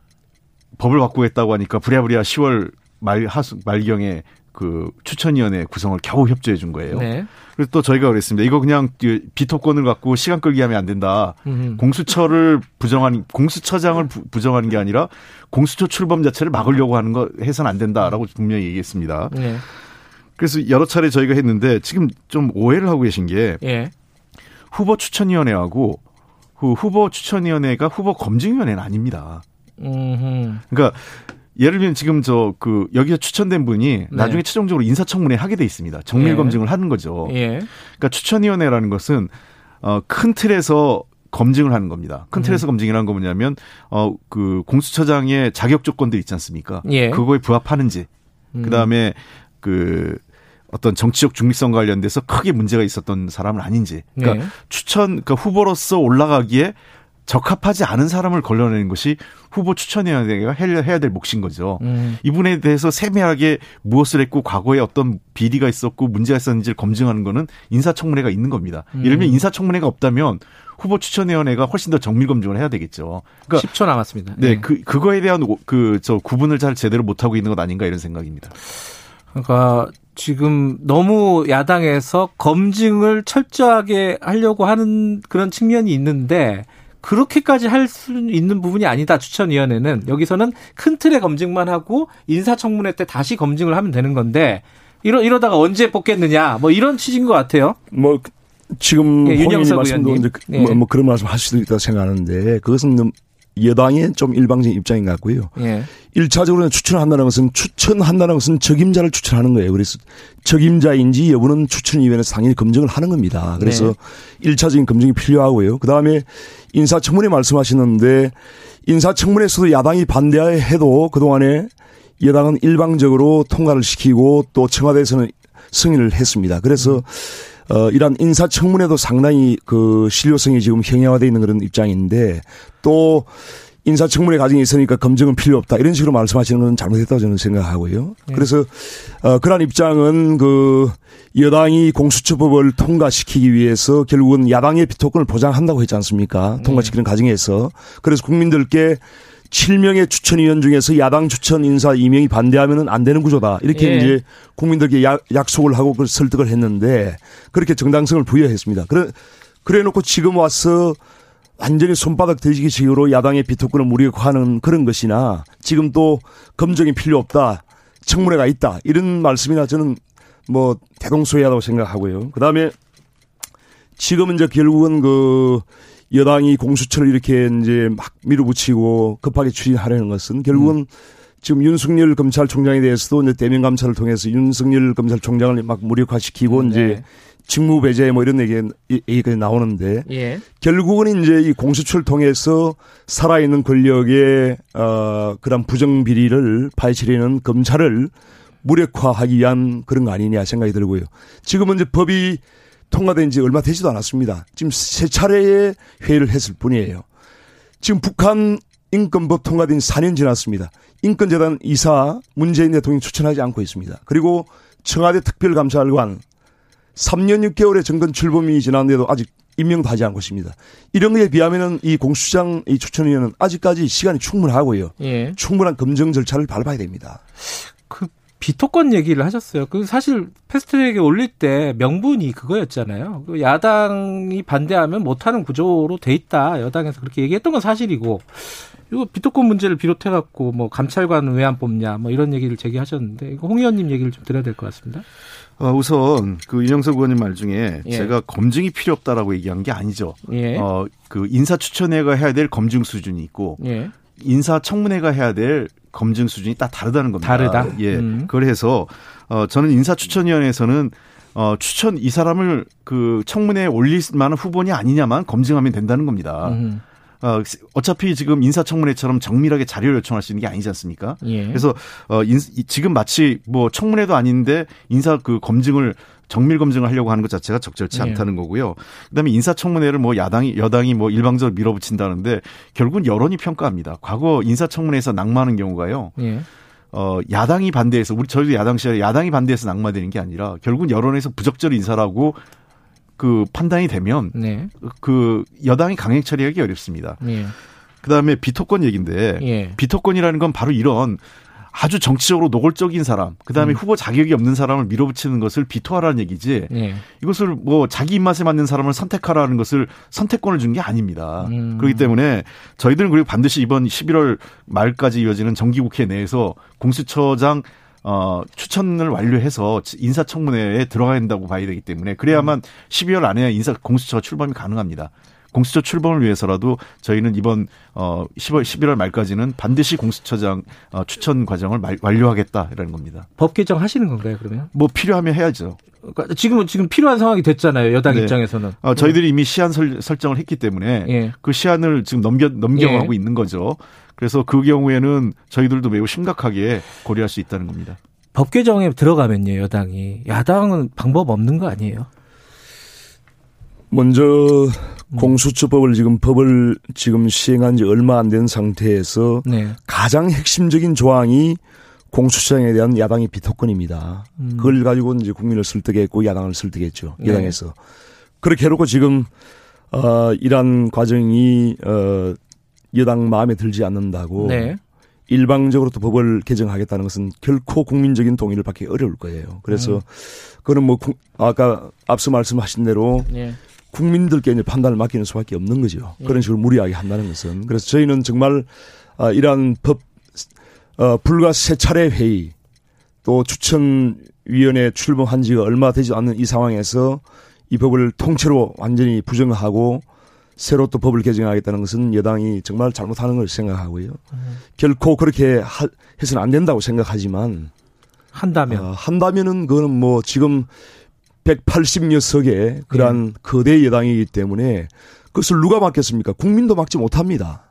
법을 바꾸겠다고 하니까 부랴부랴 10월 말 하수 말경에 그 추천위원회 구성을 겨우 협조해 준 거예요. 네. 그래서 또 저희가 그랬습니다. 이거 그냥 비토권을 갖고 시간 끌기 하면 안 된다. 음흠. 공수처를 부정한 공수처장을 부, 정하는게 아니라 공수처 출범 자체를 막으려고 하는 거 해서는 안 된다라고 분명히 얘기했습니다. 네. 그래서 여러 차례 저희가 했는데 지금 좀 오해를 하고 계신 게 예. 후보 추천위원회하고 그 후보 추천위원회가 후보 검증위원회는 아닙니다. 음흠. 그러니까 예를 들면 지금 저 그 여기서 추천된 분이 네. 나중에 최종적으로 인사청문회 하게 돼 있습니다. 정밀 예. 검증을 하는 거죠. 예. 그러니까 추천위원회라는 것은 어큰 틀에서 검증을 하는 겁니다. 큰 틀에서 음. 검증이라는 거 뭐냐면 어 그 공수처장의 자격 조건들 있지 않습니까? 예. 그거에 부합하는지. 음. 그다음에 그 어떤 정치적 중립성 관련돼서 크게 문제가 있었던 사람은 아닌지. 그러니까 네. 추천 그러니까 후보로서 올라가기에 적합하지 않은 사람을 걸러내는 것이 후보 추천위원회가 해야 될 몫인 거죠. 음. 이분에 대해서 세밀하게 무엇을 했고 과거에 어떤 비리가 있었고 문제가 있었는지를 검증하는 거는 인사청문회가 있는 겁니다. 음. 예를 들면 인사청문회가 없다면 후보 추천위원회가 훨씬 더 정밀 검증을 해야 되겠죠.
그러니까 10초 남았습니다.
네, 네. 그 그거에 대한 그 저 구분을 잘 제대로 못 하고 있는 것 아닌가 이런 생각입니다.
그러니까 지금 너무 야당에서 검증을 철저하게 하려고 하는 그런 측면이 있는데 그렇게까지 할 수 있는 부분이 아니다. 추천위원회는 여기서는 큰 틀의 검증만 하고 인사청문회 때 다시 검증을 하면 되는 건데 이러 이러다가 언제 뽑겠느냐 뭐 이런 취지인 것 같아요.
뭐 지금 예, 윤영석 말씀도 이제 예. 뭐, 뭐, 그런 말씀 하실 수도 있다고 생각하는데 그것은 여당의 좀 일방적인 입장인 것 같고요. 예. 1차적으로는 추천한다는 것은 추천한다는 것은 적임자를 추천하는 거예요. 그래서 적임자인지 여부는 추천위원회에서 당연히 검증을 하는 겁니다. 그래서 네. 1차적인 검증이 필요하고요. 그 다음에 인사청문회 말씀하시는데 인사청문회에서도 야당이 반대해도 그동안에 여당은 일방적으로 통과를 시키고 또 청와대에서는 승인을 했습니다. 그래서 어, 이런 인사청문회도 상당히 그 신뢰성이 지금 형해화되어 있는 그런 입장인데 또 인사청문회 과정이 있으니까 검증은 필요 없다 이런 식으로 말씀하시는 건 잘못했다고 저는 생각하고요. 네. 그래서 어 그런 입장은 그 여당이 공수처법을 통과시키기 위해서 결국은 야당의 비토권을 보장한다고 했지 않습니까? 네. 통과시키는 네. 과정에서 그래서 국민들께 7명의 추천위원 중에서 야당 추천 인사 2명이 반대하면은 안 되는 구조다. 이렇게 예. 이제 국민들께 약, 약속을 하고 그 설득을 했는데 그렇게 정당성을 부여했습니다. 그래 그래 놓고 지금 와서 완전히 손바닥 대지기식으로 야당의 비토권을 무력화하는 그런 것이나 지금 또 검증이 필요 없다. 청문회가 있다. 이런 말씀이나 저는 뭐 대동소이하다고 생각하고요. 그 다음에 지금은 이제 결국은 그 여당이 공수처를 이렇게 이제 막 밀어붙이고 급하게 추진하려는 것은 결국은 음. 지금 윤석열 검찰총장에 대해서도 이제 대면 감찰을 통해서 윤석열 검찰총장을 막 무력화시키고 음, 네. 이제 직무 배제 뭐 이런 얘기, 얘기가 나오는데 예. 결국은 이제 이 공수처를 통해서 살아있는 권력의 어 그런 부정 비리를 파헤치려는 검찰을 무력화하기 위한 그런 거 아니냐 생각이 들고요. 지금은 이제 법이 통과된 지 얼마 되지도 않았습니다. 지금 세 차례의 회의를 했을 뿐이에요. 지금 북한 인권법 통과된 4년 지났습니다. 인권재단 이사 문재인 대통령이 추천하지 않고 있습니다. 그리고 청와대 특별감찰관 3년 6개월의 정권 출범이 지났는데도 아직 임명도 하지 않고 있습니다. 이런 것에 비하면은 이 공수장 이 추천위원은 아직까지 시간이 충분하고요. 예. 충분한 검증 절차를 밟아야 됩니다.
그 비토권 얘기를 하셨어요. 그 사실 패스트트랙에 올릴 때 명분이 그거였잖아요. 그 야당이 반대하면 못하는 구조로 돼 있다. 여당에서 그렇게 얘기했던 건 사실이고 이거 비토권 문제를 비롯해 갖고 뭐 감찰관은 왜안 뽑냐 뭐 이런 얘기를 제기하셨는데 이거 홍 의원님 얘기를 좀 들어야 될 것 같습니다.
어, 우선 그 이영석 의원님 말 중에 예. 제가 검증이 필요 없다라고 얘기한 게 아니죠. 예. 어, 그 인사추천회가 해야 될 검증 수준이 있고 예. 인사청문회가 해야 될 검증 수준이 딱 다르다는 겁니다.
다르다.
예. 음. 그래서 어 저는 인사추천위원회에서는 어 추천 이 사람을 그 청문회에 올릴 만한 후보냐 아니냐만 검증하면 된다는 겁니다. 음. 어, 어차피 지금 인사청문회처럼 정밀하게 자료를 요청할 수 있는 게 아니지 않습니까? 예. 그래서 어, 인, 지금 마치 뭐 청문회도 아닌데 인사 그 검증을 정밀 검증을 하려고 하는 것 자체가 적절치 예. 않다는 거고요. 그다음에 인사청문회를 뭐 야당이 여당이 뭐 일방적으로 밀어붙인다는데 결국은 여론이 평가합니다. 과거 인사청문회에서 낙마하는 경우가요. 예. 어, 야당이 반대해서 우리 저희도 야당 시절에 야당이 반대해서 낙마되는 게 아니라 결국은 여론에서 부적절 인사라고 그 판단이 되면 네. 그 여당이 강행 처리하기 어렵습니다. 예. 그다음에 비토권 얘기인데 예. 비토권이라는 건 바로 이런 아주 정치적으로 노골적인 사람, 그 다음에 음. 후보 자격이 없는 사람을 밀어붙이는 것을 비토하라는 얘기지. 예. 이것을 뭐 자기 입맛에 맞는 사람을 선택하라는 것을 선택권을 준 게 아닙니다. 음. 그렇기 때문에 저희들은 그리고 반드시 이번 11월 말까지 이어지는 정기국회 내에서 공수처장 어, 추천을 완료해서 인사청문회에 들어가야 된다고 봐야 되기 때문에 그래야만 12월 안에 인사 공수처 출범이 가능합니다. 공수처 출범을 위해서라도 저희는 이번 어 10월 11월 말까지는 반드시 공수처장 어, 추천 과정을 말, 완료하겠다라는 겁니다.
법 개정 하시는 건가요, 그러면?
뭐 필요하면 해야죠.
그러니까 지금은 지금 필요한 상황이 됐잖아요. 여당 네. 입장에서는.
어, 저희들이 이미 시한 설, 정을 했기 때문에 예. 그 시한을 지금 넘겨 넘겨가고 예. 있는 거죠. 그래서 그 경우에는 저희들도 매우 심각하게 고려할 수 있다는 겁니다.
법 개정에 들어가면요, 여당이. 야당은 방법 없는 거 아니에요?
먼저 음. 공수처법을 지금 법을 지금 시행한 지 얼마 안 된 상태에서 네. 가장 핵심적인 조항이 공수처장에 대한 야당의 비토권입니다. 음. 그걸 가지고 이제 국민을 설득했고 야당을 설득했죠. 네. 야당에서. 그렇게 해놓고 지금 어 이란 과정이 어 여당 마음에 들지 않는다고 네. 일방적으로 또 법을 개정하겠다는 것은 결코 국민적인 동의를 받기 어려울 거예요. 그래서 음. 그거는 뭐 아까 앞서 말씀하신 대로 네. 국민들께 이제 판단을 맡기는 수밖에 없는 거죠. 네. 그런 식으로 무리하게 한다는 것은 그래서 저희는 정말 아, 이러한 법 어, 불과 세 차례 회의 또 추천위원회 출범한 지가 얼마 되지 않는 이 상황에서 이 법을 통째로 완전히 부정하고 새로 또 법을 개정하겠다는 것은 여당이 정말 잘못하는 걸 생각하고요. 음. 결코 그렇게 하, 해서는 안 된다고 생각하지만
한다면
어, 한다면은 그거는 뭐 지금 180여 석의 그러한 네. 거대 여당이기 때문에 그것을 누가 막겠습니까? 국민도 막지 못합니다.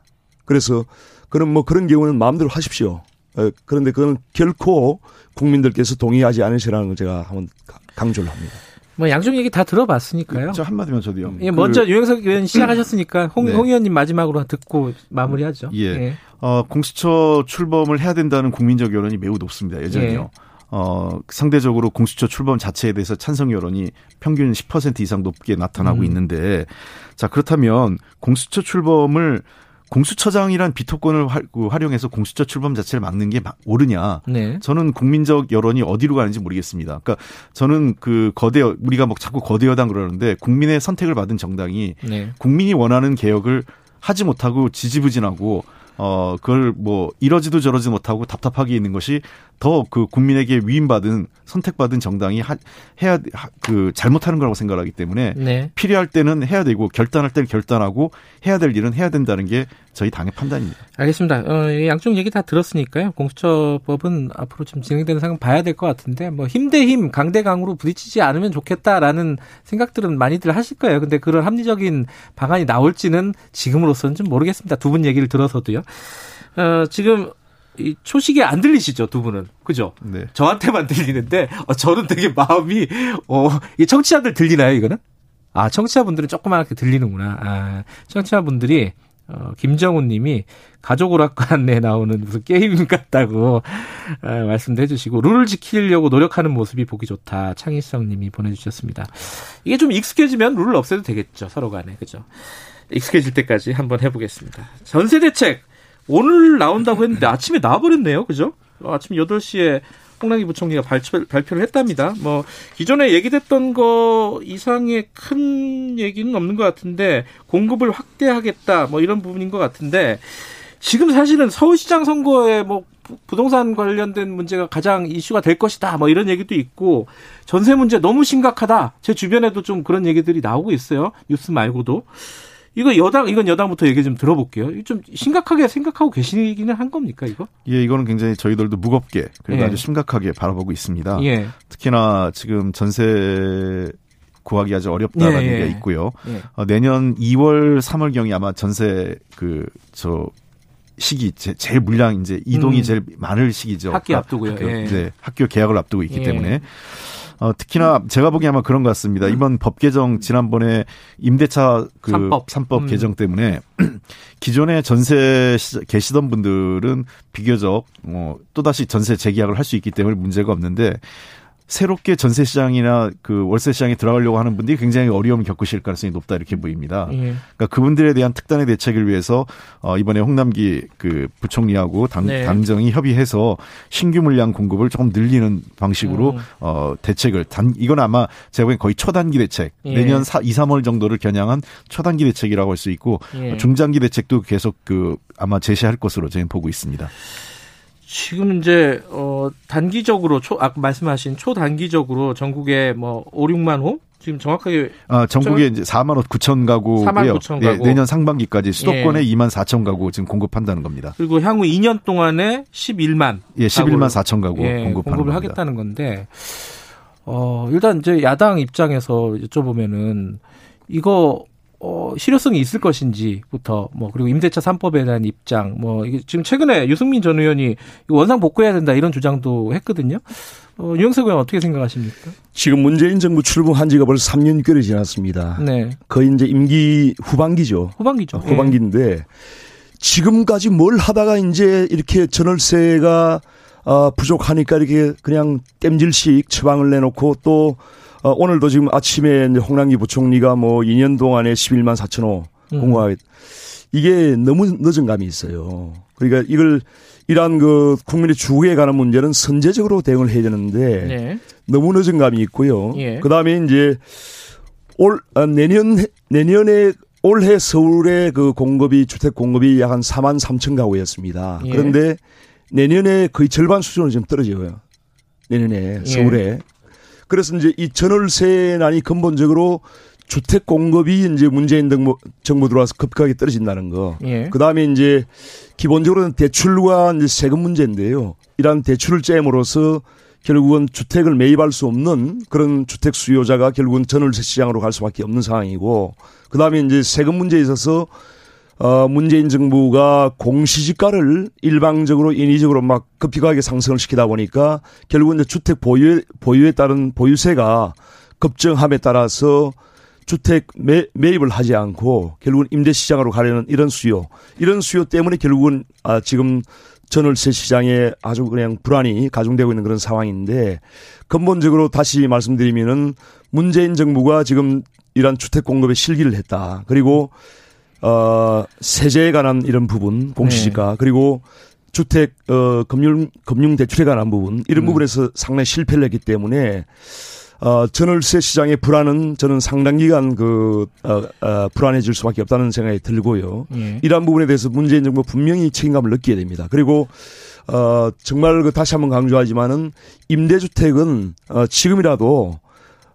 그래서 그런 뭐 그런 경우는 마음대로 하십시오. 어, 그런데 그건 결코 국민들께서 동의하지 않으시라는 걸 제가 한번 강조를 합니다.
뭐 양쪽 얘기 다 들어봤으니까요.
저 한마디만 저도요.
예, 먼저 그, 유영석 의원 시작하셨으니까 홍, 네. 홍 의원님 마지막으로 듣고 마무리하죠.
예. 예. 어, 공수처 출범을 해야 된다는 국민적 여론이 매우 높습니다. 예전에요. 예. 어, 상대적으로 공수처 출범 자체에 대해서 찬성 여론이 평균 10% 이상 높게 나타나고 음. 있는데 자, 그렇다면 공수처 출범을 공수처장이란 비토권을 그 활용해서 공수처 출범 자체를 막는 게 옳으냐? 네. 저는 국민적 여론이 어디로 가는지 모르겠습니다. 그러니까 저는 그 거대 우리가 뭐 자꾸 거대 여당 그러는데 국민의 선택을 받은 정당이 네. 국민이 원하는 개혁을 하지 못하고 지지부진하고 어 그걸 뭐 이러지도 저러지 못하고 답답하게 있는 것이 더 그 국민에게 위임받은 선택받은 정당이 하, 해야 그 잘못하는 거라고 생각하기 때문에 네. 필요할 때는 해야 되고 결단할 때는 결단하고 해야 될 일은 해야 된다는 게 저희 당의 판단입니다.
알겠습니다. 어, 양쪽 얘기 다 들었으니까요. 공수처법은 앞으로 좀 진행되는 상황 봐야 될 것 같은데 뭐 힘 대 힘, 강 대 강으로 부딪히지 않으면 좋겠다라는 생각들은 많이들 하실 거예요. 근데 그런 합리적인 방안이 나올지는 지금으로서는 좀 모르겠습니다. 두 분 얘기를 들어서도요. 어, 지금 이 초식이 안 들리시죠 두 분은 그죠? 네. 저한테만 들리는데 어, 저는 되게 마음이 어이 청취자들 들리나요 이거는? 아 청취자분들은 조그맣게 들리는구나. 아 청취자분들이 어, 김정훈 님이 가족 오락관 안에 나오는 무슨 게임 같다고 어, 말씀도 해주시고 룰을 지키려고 노력하는 모습이 보기 좋다. 창희성 님이 보내주셨습니다. 이게 좀 익숙해지면 룰을 없애도 되겠죠. 서로 간에. 그죠. 익숙해질 때까지 한번 해보겠습니다. 전세 대책 오늘 나온다고 했는데 아침에 나와버렸네요. 그죠? 아침 8시에 홍남기 부총리가 발표, 발표를 했답니다. 뭐 기존에 얘기됐던 거 이상의 큰 얘기는 없는 것 같은데 공급을 확대하겠다 뭐 이런 부분인 것 같은데 지금 사실은 서울시장 선거에 뭐 부동산 관련된 문제가 가장 이슈가 될 것이다 뭐 이런 얘기도 있고 전세 문제 너무 심각하다 제 주변에도 좀 그런 얘기들이 나오고 있어요 뉴스 말고도 이거 여당 이건 여당부터 얘기 좀 들어볼게요. 좀 심각하게 생각하고 계시기는 한 겁니까 이거?
예, 이거는 굉장히 저희들도 무겁게 그리고 예. 아주 심각하게 바라보고 있습니다. 예. 특히나 지금 전세 구하기 아주 어렵다라는 예, 예. 얘기가 있고요. 예. 어, 내년 2월 3월 경이 아마 전세 그저 시기 제, 제일 물량 이제 이동이 음. 제일 많을 시기죠.
학기 앞두고요.
학교, 예. 네, 학교 개학을 앞두고 있기 때문에 어, 특히나 제가 보기에 아마 그런 것 같습니다. 이번 법 개정 지난번에 임대차 그 3법, 3법 음. 개정 때문에 기존에 전세 계시던 분들은 비교적 어, 또다시 전세 재계약을 할 수 있기 때문에 문제가 없는데 새롭게 전세 시장이나 그 월세 시장에 들어가려고 하는 분들이 굉장히 어려움을 겪으실 가능성이 높다 이렇게 보입니다. 예. 그러니까 그분들에 대한 특단의 대책을 위해서 어 이번에 홍남기 그 부총리하고 당, 네. 당정이 협의해서 신규 물량 공급을 조금 늘리는 방식으로 음. 어 대책을 단 이건 아마 제가 보기엔 거의 초단기 대책 예. 내년 4, 2, 3월 정도를 겨냥한 초단기 대책이라고 할 수 있고 예. 중장기 대책도 계속 그 아마 제시할 것으로 저는 보고 있습니다.
지금 이제 어 단기적으로 초 아까 말씀하신 초단기적으로 전국에 뭐 5, 6만 호 지금 정확하게
아 전국에 이제 4만 9천 가구고요. 4만 9천 가구. 네, 내년 상반기까지 수도권에 예. 2만 4천 가구 지금 공급한다는 겁니다.
그리고 향후 2년 동안에 11만
예, 11만 4천 가구 예,
공급을. 하겠다는 건데 어 일단 이제 야당 입장에서 여쭤보면은 이거 어, 실효성이 있을 것인지부터 뭐 그리고 임대차 3법에 대한 입장 뭐 이게 지금 최근에 유승민 전 의원이 원상 복구해야 된다 이런 주장도 했거든요. 어, 유영석 의원 어떻게 생각하십니까?
지금 문재인 정부 출범한 지가 벌써 3년결이 지났습니다. 네. 거의 이제 임기 후반기죠.
후반기죠.
후반기인데 네. 지금까지 뭘 하다가 이제 이렇게 전월세가 어, 부족하니까 이렇게 그냥 땜질식 처방을 내놓고 또 어, 오늘도 지금 아침에 홍남기 부총리가 뭐 2년 동안에 11만 4천 호 음. 공고하겠 이게 너무 늦은 감이 있어요. 그러니까 이걸 이러한 그 국민의 주거에 관한 문제는 선제적으로 대응을 해야 되는데 네. 너무 늦은 감이 있고요. 예. 그 다음에 이제 올 아, 내년 내년에 올해 서울의 그 공급이 주택 공급이 약 한 4만 3천 가구였습니다. 예. 그런데 내년에 거의 절반 수준으로 지금 떨어져요. 내년에 예. 서울에 예. 그래서 이제 이 전월세난이 근본적으로 주택 공급이 이제 문재인 정부, 정부 들어와서 급격하게 떨어진다는 거. 예. 그 다음에 이제 기본적으로는 대출과 이제 세금 문제인데요. 이러한 대출을 째므로써 결국은 주택을 매입할 수 없는 그런 주택 수요자가 결국은 전월세 시장으로 갈 수밖에 없는 상황이고 그 다음에 이제 세금 문제에 있어서 어, 문재인 정부가 공시지가를 일방적으로 인위적으로 막 급격하게 상승을 시키다 보니까 결국은 이제 주택 보유, 보유에 따른 보유세가 급증함에 따라서 주택 매, 매입을 하지 않고 결국은 임대 시장으로 가려는 이런 수요, 이런 수요 때문에 결국은 아, 지금 전월세 시장에 아주 그냥 불안이 가중되고 있는 그런 상황인데 근본적으로 다시 말씀드리면은 문재인 정부가 지금 이러한 주택 공급에 실기를 했다. 그리고 어, 세제에 관한 이런 부분, 공시지가 네. 그리고 주택 어 금융 금융 대출에 관한 부분 이런 음. 부분에서 상당히 실패를 했기 때문에 어 전월세 시장의 불안은 저는 상당 기간 그 어, 어, 불안해질 수밖에 없다는 생각이 들고요. 예. 이러한 부분에 대해서 문재인 정부 분명히 책임감을 느끼게 됩니다. 그리고 어 정말 그 다시 한번 강조하지만은 임대주택은 어 지금이라도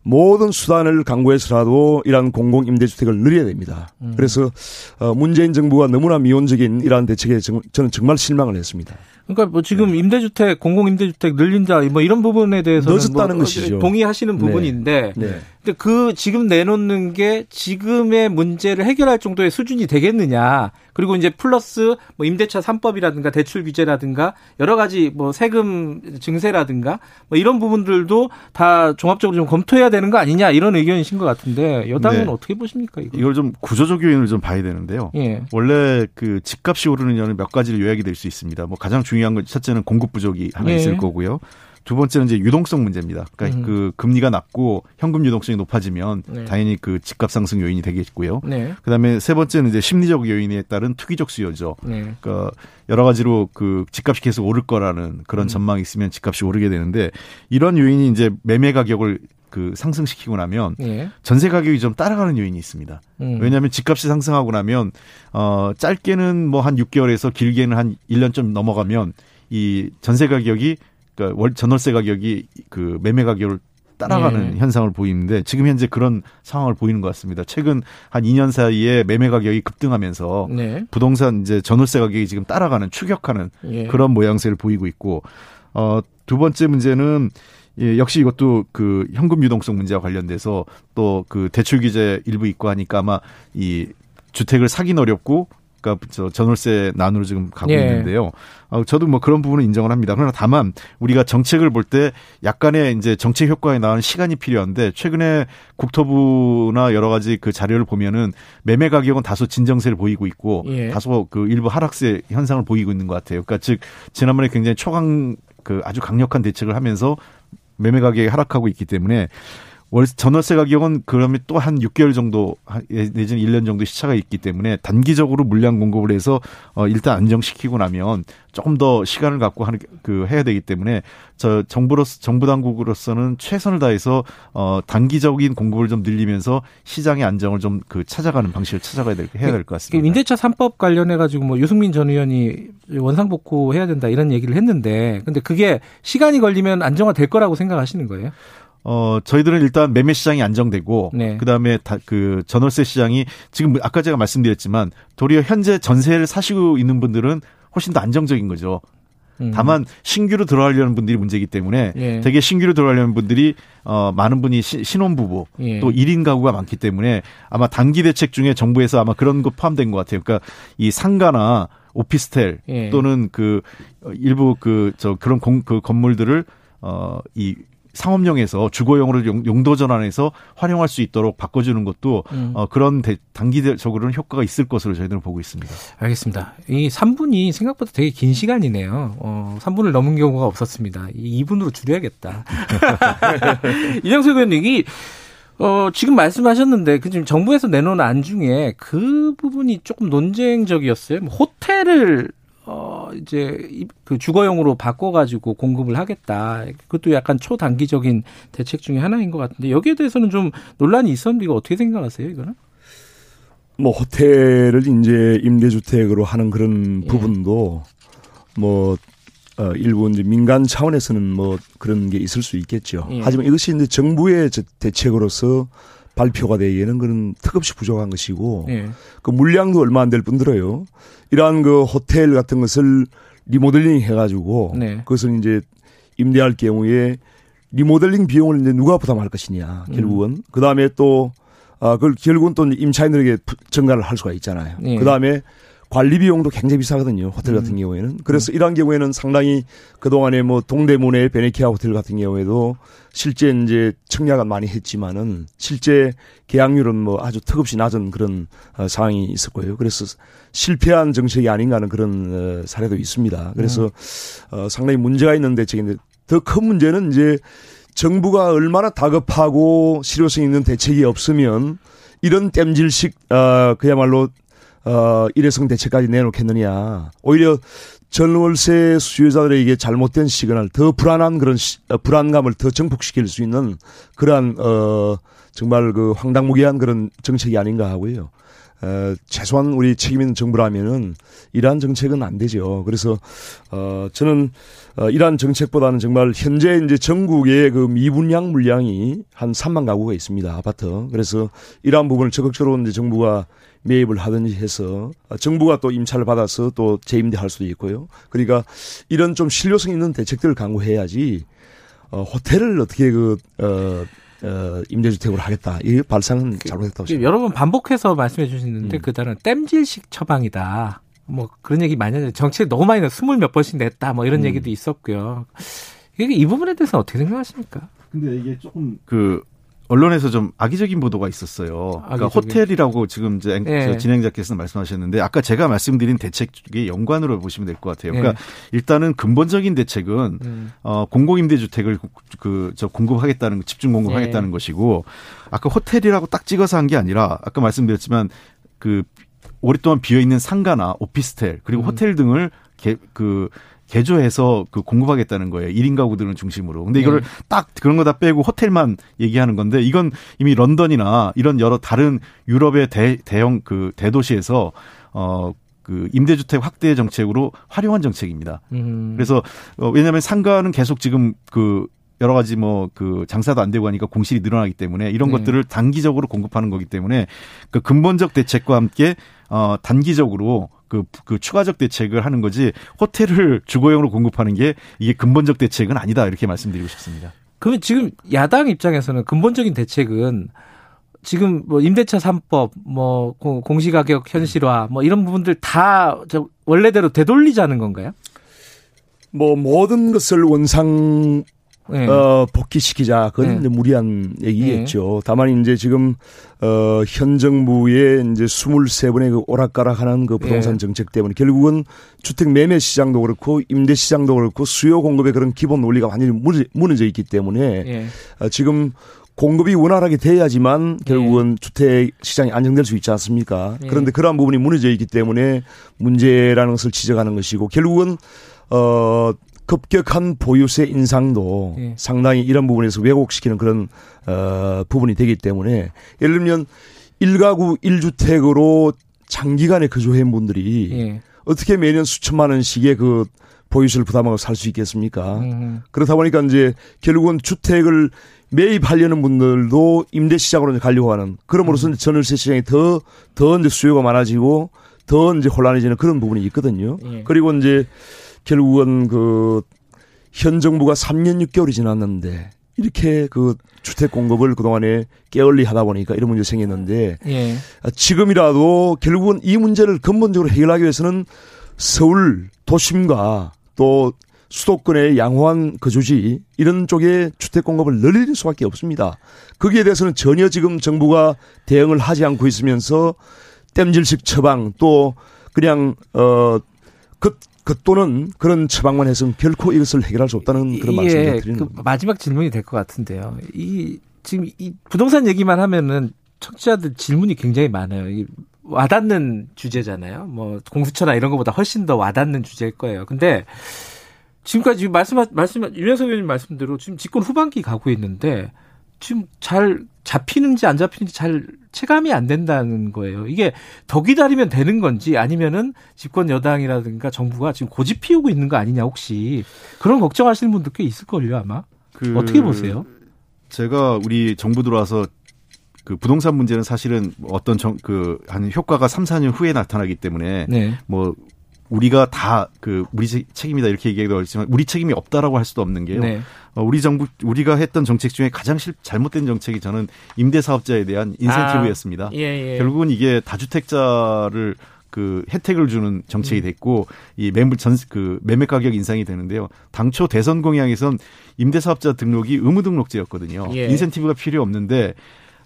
모든 수단을 강구해서라도 이러한 공공 임대주택을 늘려야 됩니다. 음. 그래서 어, 문재인 정부가 너무나 미온적인 이러한 대책에 저는 정말 실망을 했습니다.
그러니까 뭐 지금 네. 임대주택, 공공 임대주택 늘린다 뭐 이런 부분에 대해서는
늦었다는
뭐
것이죠.
동의하시는 네. 부분인데 네. 근데 그 지금 내놓는 게 지금의 문제를 해결할 정도의 수준이 되겠느냐. 그리고 이제 플러스 뭐 임대차 3법이라든가 대출 규제라든가 여러 가지 뭐 세금 증세라든가 뭐 이런 부분들도 다 종합적으로 좀 검토해야 되는 거 아니냐 이런 의견이신 것 같은데 여당은 네. 어떻게 보십니까? 이거?
이걸 좀 구조적 요인을 좀 봐야 되는데요. 예. 원래 그 집값이 오르는 이유는 몇 가지로 요약이 될 수 있습니다. 뭐 가장 중요한 건 첫째는 공급 부족이 하나 예. 있을 거고요. 두 번째는 이제 유동성 문제입니다. 그러니까 음. 그 금리가 낮고 현금 유동성이 높아지면 네. 당연히 그 집값 상승 요인이 되겠고요. 네. 그다음에 세 번째는 이제 심리적 요인에 따른 투기적 수요죠. 네. 그러니까 여러 가지로 그 집값이 계속 오를 거라는 그런 음. 전망이 있으면 집값이 오르게 되는데 이런 요인이 이제 매매 가격을 그 상승시키고 나면 예. 전세 가격이 좀 따라가는 요인이 있습니다. 음. 왜냐하면 집값이 상승하고 나면 어 짧게는 뭐 한 6개월에서 길게는 한 1년 좀 넘어가면 이 전세 가격이 그러니까 월 전월세 가격이 그 매매 가격을 따라가는 네. 현상을 보이는데 지금 현재 그런 상황을 보이는 것 같습니다. 최근 한 2년 사이에 매매 가격이 급등하면서 네. 부동산 이제 전월세 가격이 지금 따라가는 추격하는 네. 그런 모양새를 보이고 있고 어 두 번째 문제는 예, 역시 이것도 그 현금 유동성 문제와 관련돼서 또 그 대출 규제 일부 있고 하니까 아마 이 주택을 사긴 어렵고 그러니까 저 전월세 난으로 지금 가고 예. 있는데요. 어, 저도 뭐 그런 부분은 인정을 합니다. 그러나 다만 우리가 정책을 볼 때 약간의 이제 정책 효과에 나오는 시간이 필요한데 최근에 국토부나 여러 가지 그 자료를 보면은 매매 가격은 다소 진정세를 보이고 있고 예. 다소 그 일부 하락세 현상을 보이고 있는 것 같아요. 그러니까 즉 지난번에 굉장히 초강 그 아주 강력한 대책을 하면서 매매 가격이 하락하고 있기 때문에 월 전월세 가격은 그러면 또 한 6개월 정도 내지는 1년 정도 시차가 있기 때문에 단기적으로 물량 공급을 해서 어 일단 안정시키고 나면 조금 더 시간을 갖고 하는 그 해야 되기 때문에 저 정부로서 정부 당국으로서는 최선을 다해서 어 단기적인 공급을 좀 늘리면서 시장의 안정을 좀 그 찾아가는 방식을 찾아가야 될 해야 될 것 같습니다.
임대차 3법 관련해 가지고 뭐 유승민 전 의원이 원상 복구 해야 된다 이런 얘기를 했는데 근데 그게 시간이 걸리면 안정화 될 거라고 생각하시는 거예요?
어, 저희들은 일단 매매 시장이 안정되고, 네. 그 다음에 그 전월세 시장이 지금 아까 제가 말씀드렸지만 도리어 현재 전세를 사시고 있는 분들은 훨씬 더 안정적인 거죠. 음. 다만 신규로 들어가려는 분들이 문제이기 때문에 예. 되게 신규로 들어가려는 분들이 어 많은 분이 시, 신혼부부 예. 또 1인 가구가 많기 때문에 아마 단기 대책 중에 정부에서 아마 그런 거 포함된 것 같아요. 그러니까 이 상가나 오피스텔 예. 또는 그 일부 그 저 그런 공, 그 건물들을 어이 상업용에서 주거용으로 용, 도 전환해서 활용할 수 있도록 바꿔주는 것도 음. 어, 그런 대, 단기적으로는 효과가 있을 것으로 저희들은 보고 있습니다.
알겠습니다. 이 3분이 생각보다 되게 긴 시간이네요. 어, 3분을 넘은 경우가 없었습니다. 이 2분으로 줄여야겠다. 이정수 의원님, 이 어, 지금 말씀하셨는데, 그 지금 정부에서 내놓은 안 중에 그 부분이 조금 논쟁적이었어요. 뭐 호텔을 어, 이제 그 주거용으로 바꿔가지고 공급을 하겠다. 그것도 약간 초단기적인 대책 중에 하나인 것 같은데 여기에 대해서는 좀 논란이 있었는데 이거 어떻게 생각하세요, 이거는?
뭐 호텔을 이제 임대주택으로 하는 그런 예. 부분도 뭐 어, 일부 이제 민간 차원에서는 뭐 그런 게 있을 수 있겠죠. 예. 하지만 이것이 이제 정부의 대책으로서 발표가 되기에는 그런 턱없이 부족한 것이고 예. 그 물량도 얼마 안 될 뿐더러요. 이러한 그 호텔 같은 것을 리모델링 해가지고 네. 그것을 이제 임대할 경우에 리모델링 비용을 이제 누가 부담할 것이냐 결국은 음. 그 다음에 또 아, 그걸 결국은 또 임차인들에게 전가를 할 수가 있잖아요. 네. 그 다음에 관리 비용도 굉장히 비싸거든요. 호텔 같은 음. 경우에는. 그래서 음. 이러한 경우에는 상당히 그동안에 뭐 동대문의 베네키아 호텔 같은 경우에도 실제 이제 청약은 많이 했지만은 실제 계약률은 뭐 아주 턱없이 낮은 그런 어, 상황이 있었고요. 그래서 실패한 정책이 아닌가 하는 그런 어, 사례도 있습니다. 그래서 음. 어, 상당히 문제가 있는 대책인데 더 큰 문제는 이제 정부가 얼마나 다급하고 실효성 있는 대책이 없으면 이런 땜질식 어 그야말로 어, 일회성 대책까지 내놓겠느냐. 오히려 전월세 수요자들에게 잘못된 시그널, 더 불안한 그런 시, 어, 불안감을 더 증폭시킬 수 있는 그러한, 어, 정말 그 황당무계한 그런 정책이 아닌가 하고요. 어, 최소한 우리 책임 있는 정부라면은 이러한 정책은 안 되죠. 그래서 어 저는 어 이러한 정책보다는 정말 현재 이제 전국의 그 미분양 물량이 한 3만 가구가 있습니다. 아파트. 그래서 이러한 부분을 적극적으로 이제 정부가 매입을 하든지 해서 정부가 또 임차를 받아서 또 재임대할 수도 있고요. 그러니까 이런 좀 실효성 있는 대책들을 강구해야지 어, 호텔을 어떻게 그, 어, 어, 임대주택으로 하겠다. 이 발상은 그 잘못했다고
생각합니다. 여러 번 반복해서 말씀해 주시는데 음. 그 단어는 땜질식 처방이다. 뭐 그런 얘기 많이 하는데 정치를 너무 많이 스물 몇 번씩 냈다. 뭐 이런 음. 얘기도 있었고요. 이게 이 부분에 대해서 어떻게 생각하십니까?
근데 이게 조금 그 언론에서 좀 악의적인 보도가 있었어요. 그러니까 호텔이라고 지금 이제 네. 진행자께서 말씀하셨는데 아까 제가 말씀드린 대책의 연관으로 보시면 될 것 같아요. 그러니까 네. 일단은 근본적인 대책은 음. 어 공공임대주택을 그 저 공급하겠다는 집중 공급하겠다는 네. 것이고 아까 호텔이라고 딱 찍어서 한 게 아니라 아까 말씀드렸지만 그 오랫동안 비어 있는 상가나 오피스텔 그리고 음. 호텔 등을 개, 그 개조해서 그 공급하겠다는 거예요. 1인 가구들은 중심으로. 근데 이거를 네. 딱 그런 거 다 빼고 호텔만 얘기하는 건데 이건 이미 런던이나 이런 여러 다른 유럽의 대, 대형 그 대도시에서 어, 그 임대주택 확대 정책으로 활용한 정책입니다. 음. 그래서 어, 왜냐하면 상가는 계속 지금 그 여러 가지 뭐 그 장사도 안 되고 하니까 공실이 늘어나기 때문에 이런 네. 것들을 단기적으로 공급하는 거기 때문에 그 근본적 대책과 함께 어 단기적으로 그, 그 추가적 대책을 하는 거지 호텔을 주거용으로 공급하는 게 이게 근본적 대책은 아니다 이렇게 말씀드리고 싶습니다.
그러면 지금 야당 입장에서는 근본적인 대책은 지금 뭐 임대차 3법, 뭐 공시가격 현실화, 뭐 이런 부분들 다 원래대로 되돌리자는 건가요?
뭐 모든 것을 원상 네. 어, 복귀시키자. 그건 네. 무리한 얘기겠죠. 네. 다만 이제 지금 어, 현 정부의 이제 23번의 그 오락가락하는 그 부동산 네. 정책 때문에 결국은 주택 매매 시장도 그렇고 임대 시장도 그렇고 수요 공급의 그런 기본 논리가 완전히 무너져 있기 때문에 네. 어, 지금 공급이 원활하게 돼야지만 결국은 네. 주택 시장이 안정될 수 있지 않습니까? 네. 그런데 그러한 부분이 무너져 있기 때문에 문제라는 것을 지적하는 것이고 결국은 어 급격한 보유세 인상도 예. 상당히 이런 부분에서 왜곡시키는 그런 어 부분이 되기 때문에 예를 들면 1가구 1주택으로 장기간에 거주한 분들이 예. 어떻게 매년 수천만 원씩의 그 보유세를 부담하고 살 수 있겠습니까? 음. 그렇다 보니까 이제 결국은 주택을 매입하려는 분들도 임대 시장으로 가려고 하는 그럼으로써 음. 전월세 시장이 더, 더 이제 수요가 많아지고 더 이제 혼란해지는 그런 부분이 있거든요. 예. 그리고 이제 결국은 그 현 정부가 3년 6개월이 지났는데 이렇게 그 주택 공급을 그동안에 깨얼리 하다 보니까 이런 문제 생겼는데 예. 지금이라도 결국은 이 문제를 근본적으로 해결하기 위해서는 서울 도심과 또 수도권의 양호한 거주지 이런 쪽에 주택 공급을 늘릴 수밖에 없습니다. 거기에 대해서는 전혀 지금 정부가 대응을 하지 않고 있으면서 땜질식 처방 또 그냥 어 그 그 또는 그런 처방만 해서는 결코 이것을 해결할 수 없다는 그런 말씀을 예, 드리는 그
마지막 질문이 될 것 같은데요. 이 지금 이 부동산 얘기만 하면은 청취자들 질문이 굉장히 많아요. 이 와닿는 주제잖아요. 뭐 공수처나 이런 것보다 훨씬 더 와닿는 주제일 거예요. 근데 지금까지 말씀 말씀 유영석 의원님 말씀대로 지금 집권 후반기 가고 있는데 지금 잘 잡히는지 안 잡히는지 잘 체감이 안 된다는 거예요. 이게 더 기다리면 되는 건지 아니면은 집권 여당이라든가 정부가 지금 고집 피우고 있는 거 아니냐 혹시 그런 걱정하시는 분들 꽤 있을걸요 아마. 그 어떻게 보세요?
제가 우리 정부 들어와서 그 부동산 문제는 사실은 어떤 정, 그, 한 효과가 3, 4년 후에 나타나기 때문에 네. 뭐 우리가 다 그 우리 책임이다 이렇게 얘기하기도 하지만 우리 책임이 없다라고 할 수도 없는 게요. 네. 어, 우리 정부 우리가 했던 정책 중에 가장 실, 잘못된 정책이 저는 임대 사업자에 대한 인센티브였습니다. 아, 예, 예. 결국은 이게 다주택자를 그 혜택을 주는 정책이 음. 됐고 이 매물 전그 매매 가격 인상이 되는데요. 당초 대선 공약에선 임대 사업자 등록이 의무 등록제였거든요. 예. 인센티브가 필요 없는데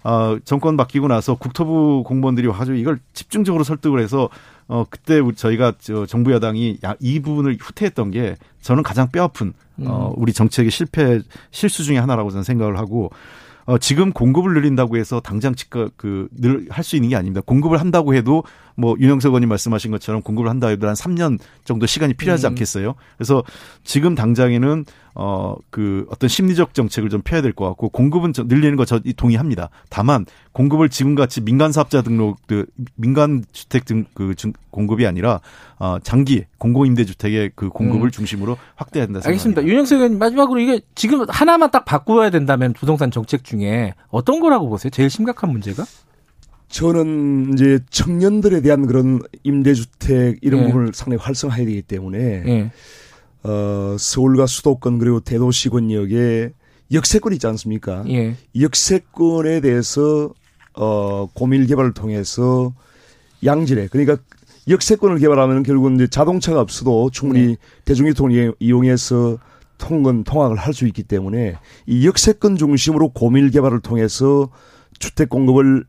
어, 정권 바뀌고 나서 국토부 공무원들이 와가지고 이걸 집중적으로 설득을 해서 어, 그때 저희가 저 정부 여당이 이 부분을 후퇴했던 게 저는 가장 뼈아픈 어, 음. 우리 정책의 실패 실수 중의 하나라고 저는 생각을 하고 어, 지금 공급을 늘린다고 해서 당장 집가 그늘 할 수 있는 게 아닙니다. 공급을 한다고 해도 뭐 윤영석 의원님 말씀하신 것처럼 공급을 한다 해도 한 3년 정도 시간이 필요하지 음. 않겠어요? 그래서 지금 당장에는 어 그 어떤 심리적 정책을 좀 펴야 될 것 같고 공급은 늘리는 거 저 동의합니다. 다만 공급을 지금같이 민간 사업자 등록 그 민간 주택 등 그 공급이 아니라 어 장기 공공 임대 주택의 그 공급을 음. 중심으로 확대해야 된다.
알겠습니다. 윤영석 의원님 마지막으로 이게 지금 하나만 딱 바꾸어야 된다면 부동산 정책 중에 어떤 거라고 보세요? 제일 심각한 문제가?
저는 이제 청년들에 대한 그런 임대주택 이런 네. 부분을 상당히 활성화해야 되기 때문에 네. 어, 서울과 수도권 그리고 대도시 권역에 역세권 있지 않습니까? 예. 역세권에 대해서 어 고밀 개발을 통해서 양질의 그러니까 역세권을 개발하면 결국은 이제 자동차가 없어도 충분히 네. 대중교통을 이용해서 통근 통학을 할 수 있기 때문에 이 역세권 중심으로 고밀 개발을 통해서 주택 공급을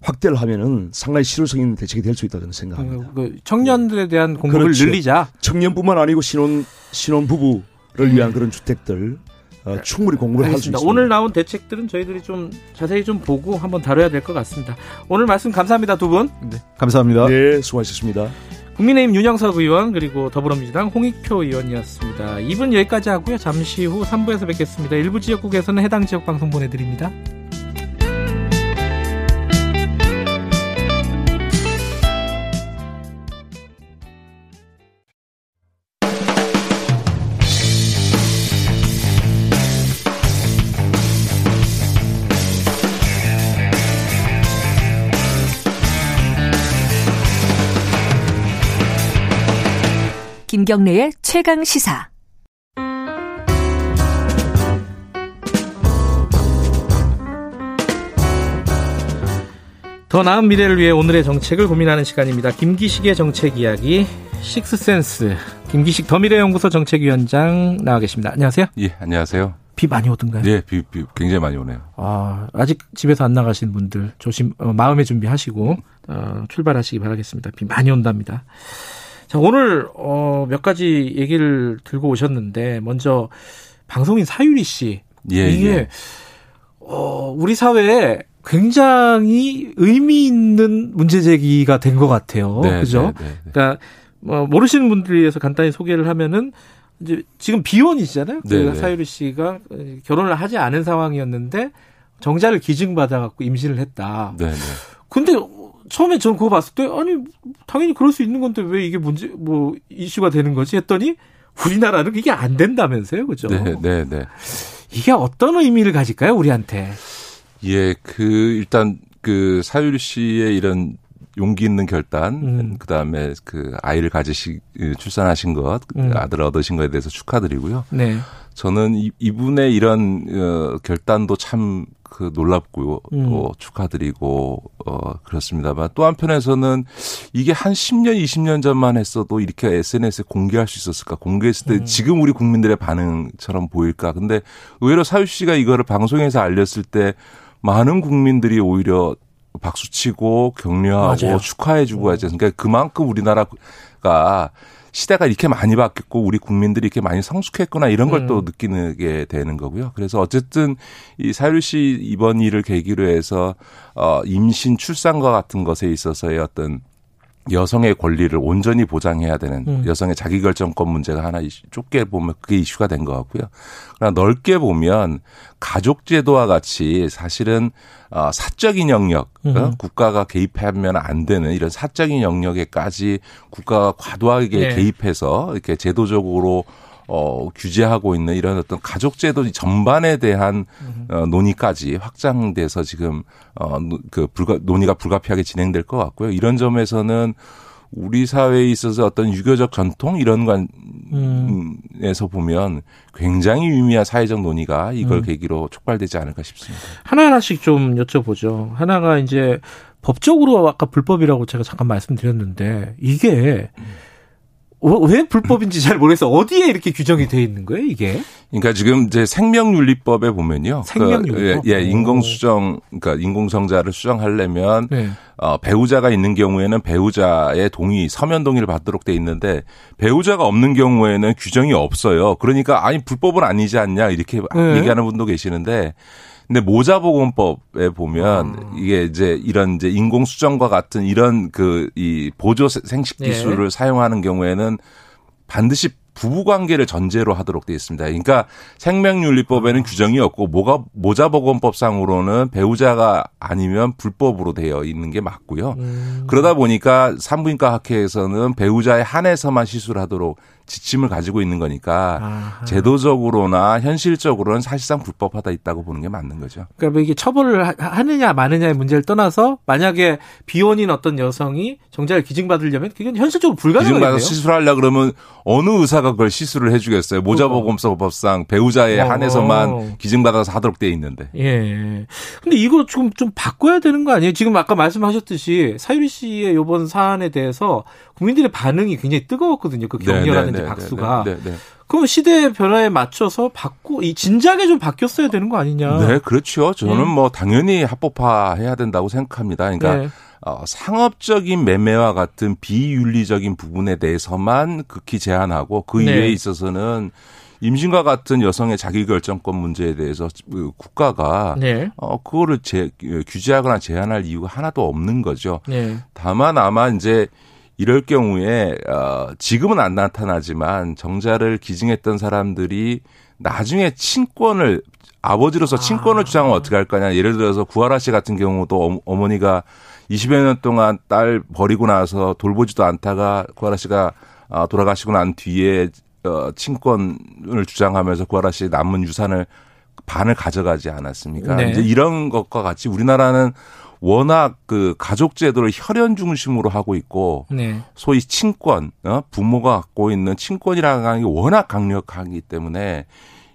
확대를 하면은 상당히 실효성 있는 대책이 될 수 있다 저는 생각합니다.
그 청년들에 대한 공급을 그렇죠. 늘리자.
청년뿐만 아니고 신혼 신혼 부부를 위한 그런 주택들 어, 네. 충분히 공부를 할 수 있습니다.
오늘 나온 대책들은 저희들이 좀 자세히 좀 보고 한번 다뤄야 될 것 같습니다. 오늘 말씀 감사합니다 두 분.
네, 감사합니다.
네, 수고하셨습니다.
국민의힘 윤영석 의원 그리고 더불어민주당 홍익표 의원이었습니다. 이분 여기까지 하고요. 잠시 후 3부에서 뵙겠습니다. 일부 지역국에서는 해당 지역 방송 보내드립니다.
김경래의 최강 시사.
더 나은 미래를 위해 오늘의 정책을 고민하는 시간입니다. 김기식의 정책 이야기 식스센스 김기식 더미래연구소 정책위원장 나와 계십니다. 안녕하세요.
예, 안녕하세요.
비 많이 오던가요?
예, 비, 비 굉장히 많이 오네요.
아, 아직 집에서 안 나가시는 분들 조심 어, 마음의 준비하시고 어, 출발하시기 바라겠습니다. 비 많이 온답니다. 자, 오늘 어, 몇 가지 얘기를 들고 오셨는데 먼저 방송인 사유리 씨 예, 이게 예. 어, 우리 사회에 굉장히 의미 있는 문제 제기가 된 것 같아요. 네, 그죠? 네, 네, 네, 그러니까 뭐 모르시는 분들을 위해서 간단히 소개를 하면은 이제 지금 비혼이시잖아요. 그 네, 네. 사유리 씨가 결혼을 하지 않은 상황이었는데 정자를 기증받아 갖고 임신을 했다. 네, 네. 근데 처음에 저는 그거 봤을 때 아니 당연히 그럴 수 있는 건데 왜 이게 문제 뭐 이슈가 되는 거지 했더니 우리나라는 이게 안 된다면서요, 그죠?
네, 네, 네.
이게 어떤 의미를 가질까요, 우리한테?
예, 그 일단 그 사유리 씨의 이런 용기 있는 결단, 음. 그 다음에 그 아이를 가지시 출산하신 것, 음. 아들을 얻으신 것에 대해서 축하드리고요. 네. 저는 이, 이분의 이런 어, 결단도 참 그 놀랍고요. 음. 또 축하드리고 어 그렇습니다만 또 한편에서는 이게 한 10년, 20년 전만 했어도 이렇게 SNS에 공개할 수 있었을까? 공개했을 때 음. 지금 우리 국민들의 반응처럼 보일까? 근데 의외로 사유 씨가 이거를 방송에서 알렸을 때 많은 국민들이 오히려 박수치고 격려하고 맞아요. 축하해주고 하지 않습니까? 그만큼 우리나라가 시대가 이렇게 많이 바뀌었고 우리 국민들이 이렇게 많이 성숙했구나 이런 걸또 음. 느끼게 되는 거고요. 그래서 어쨌든 이 사유리 씨 이번 일을 계기로 해서 어 임신 출산과 같은 것에 있어서의 어떤 여성의 권리를 온전히 보장해야 되는 음. 여성의 자기결정권 문제가 하나 좁게 보면 그게 이슈가 된 것 같고요. 그러나 넓게 보면 가족제도와 같이 사실은 어, 사적인 영역, 음. 어? 국가가 개입하면 안 되는 이런 사적인 영역에까지 국가가 과도하게 네. 개입해서 이렇게 제도적으로 어, 규제하고 있는 이런 어떤 가족제도 전반에 대한 어, 논의까지 확장돼서 지금 어, 그 불가, 논의가 불가피하게 진행될 것 같고요. 이런 점에서는 우리 사회에 있어서 어떤 유교적 전통 이런 관에서 음. 보면 굉장히 유의미한 사회적 논의가 이걸 음. 계기로 촉발되지 않을까 싶습니다.
하나하나씩 좀 여쭤보죠. 하나가 이제 법적으로 아까 불법이라고 제가 잠깐 말씀드렸는데 이게 음. 왜 불법인지 잘 모르겠어. 어디에 이렇게 규정이 돼 있는 거예요, 이게?
그러니까 지금 이제 생명윤리법에 보면요.
그 생명윤리법.
그, 예, 인공 수정, 그러니까 인공성자를 수정하려면 네. 어, 배우자가 있는 경우에는 배우자의 동의, 서면 동의를 받도록 돼 있는데 배우자가 없는 경우에는 규정이 없어요. 그러니까 아니 불법은 아니지 않냐 이렇게 네. 얘기하는 분도 계시는데 근데 모자보건법에 보면 음. 이게 이제 이런 이제 인공 수정과 같은 이런 그 이 보조 생식 네. 기술을 네. 사용하는 경우에는 반드시 부부 관계를 전제로 하도록 되어 있습니다. 그러니까 생명윤리법에는 규정이 없고 모가 모자보건법상으로는 배우자가 아니면 불법으로 되어 있는 게 맞고요. 음. 그러다 보니까 산부인과 학회에서는 배우자의 한해서만 시술하도록 지침을 가지고 있는 거니까 아하. 제도적으로나 현실적으로는 사실상 불법하다 있다고 보는 게 맞는 거죠.
그러니까 뭐 이게 처벌을 하느냐 마느냐의 문제를 떠나서 만약에 비혼인 어떤 여성이 정자를 기증받으려면 그건 현실적으로 불가능해요.
기증받아 시술하려 그러면 어느 의사가 그걸 시술을 해주겠어요. 모자보험사법상 배우자에 어. 한해서만 기증받아서 하도록 돼 있는데.
예. 근데 이거 좀좀 바꿔야 되는 거 아니에요? 지금 아까 말씀하셨듯이 사유리 씨의 이번 사안에 대해서 국민들의 반응이 굉장히 뜨거웠거든요. 그 격려라든지 네, 네, 네, 박수가. 네, 네, 그럼 시대 변화에 맞춰서 바꾸 이 진작에 좀 바뀌었어야 되는 거 아니냐?
네, 그렇죠. 저는 네. 뭐 당연히 합법화해야 된다고 생각합니다. 그러니까 네. 어, 상업적인 매매와 같은 비윤리적인 부분에 대해서만 극히 제한하고 그 네. 이외에 있어서는 임신과 같은 여성의 자기결정권 문제에 대해서 그 국가가 네. 어 그거를 제, 규제하거나 제한할 이유가 하나도 없는 거죠. 네. 다만 아마 이제 이럴 경우에 어 지금은 안 나타나지만 정자를 기증했던 사람들이 나중에 친권을 아버지로서 친권을 아. 주장하면 어떻게 할 거냐. 예를 들어서 구하라 씨 같은 경우도 어머니가 20여 년 동안 딸 버리고 나서 돌보지도 않다가 구하라 씨가 아, 돌아가시고 난 뒤에 어, 친권을 주장하면서 구하라 씨의 남은 유산을 반을 가져가지 않았습니까? 네. 이제 이런 것과 같이 우리나라는 워낙 그 가족 제도를 혈연 중심으로 하고 있고 네. 소위 친권 어? 부모가 갖고 있는 친권이라는 게 워낙 강력하기 때문에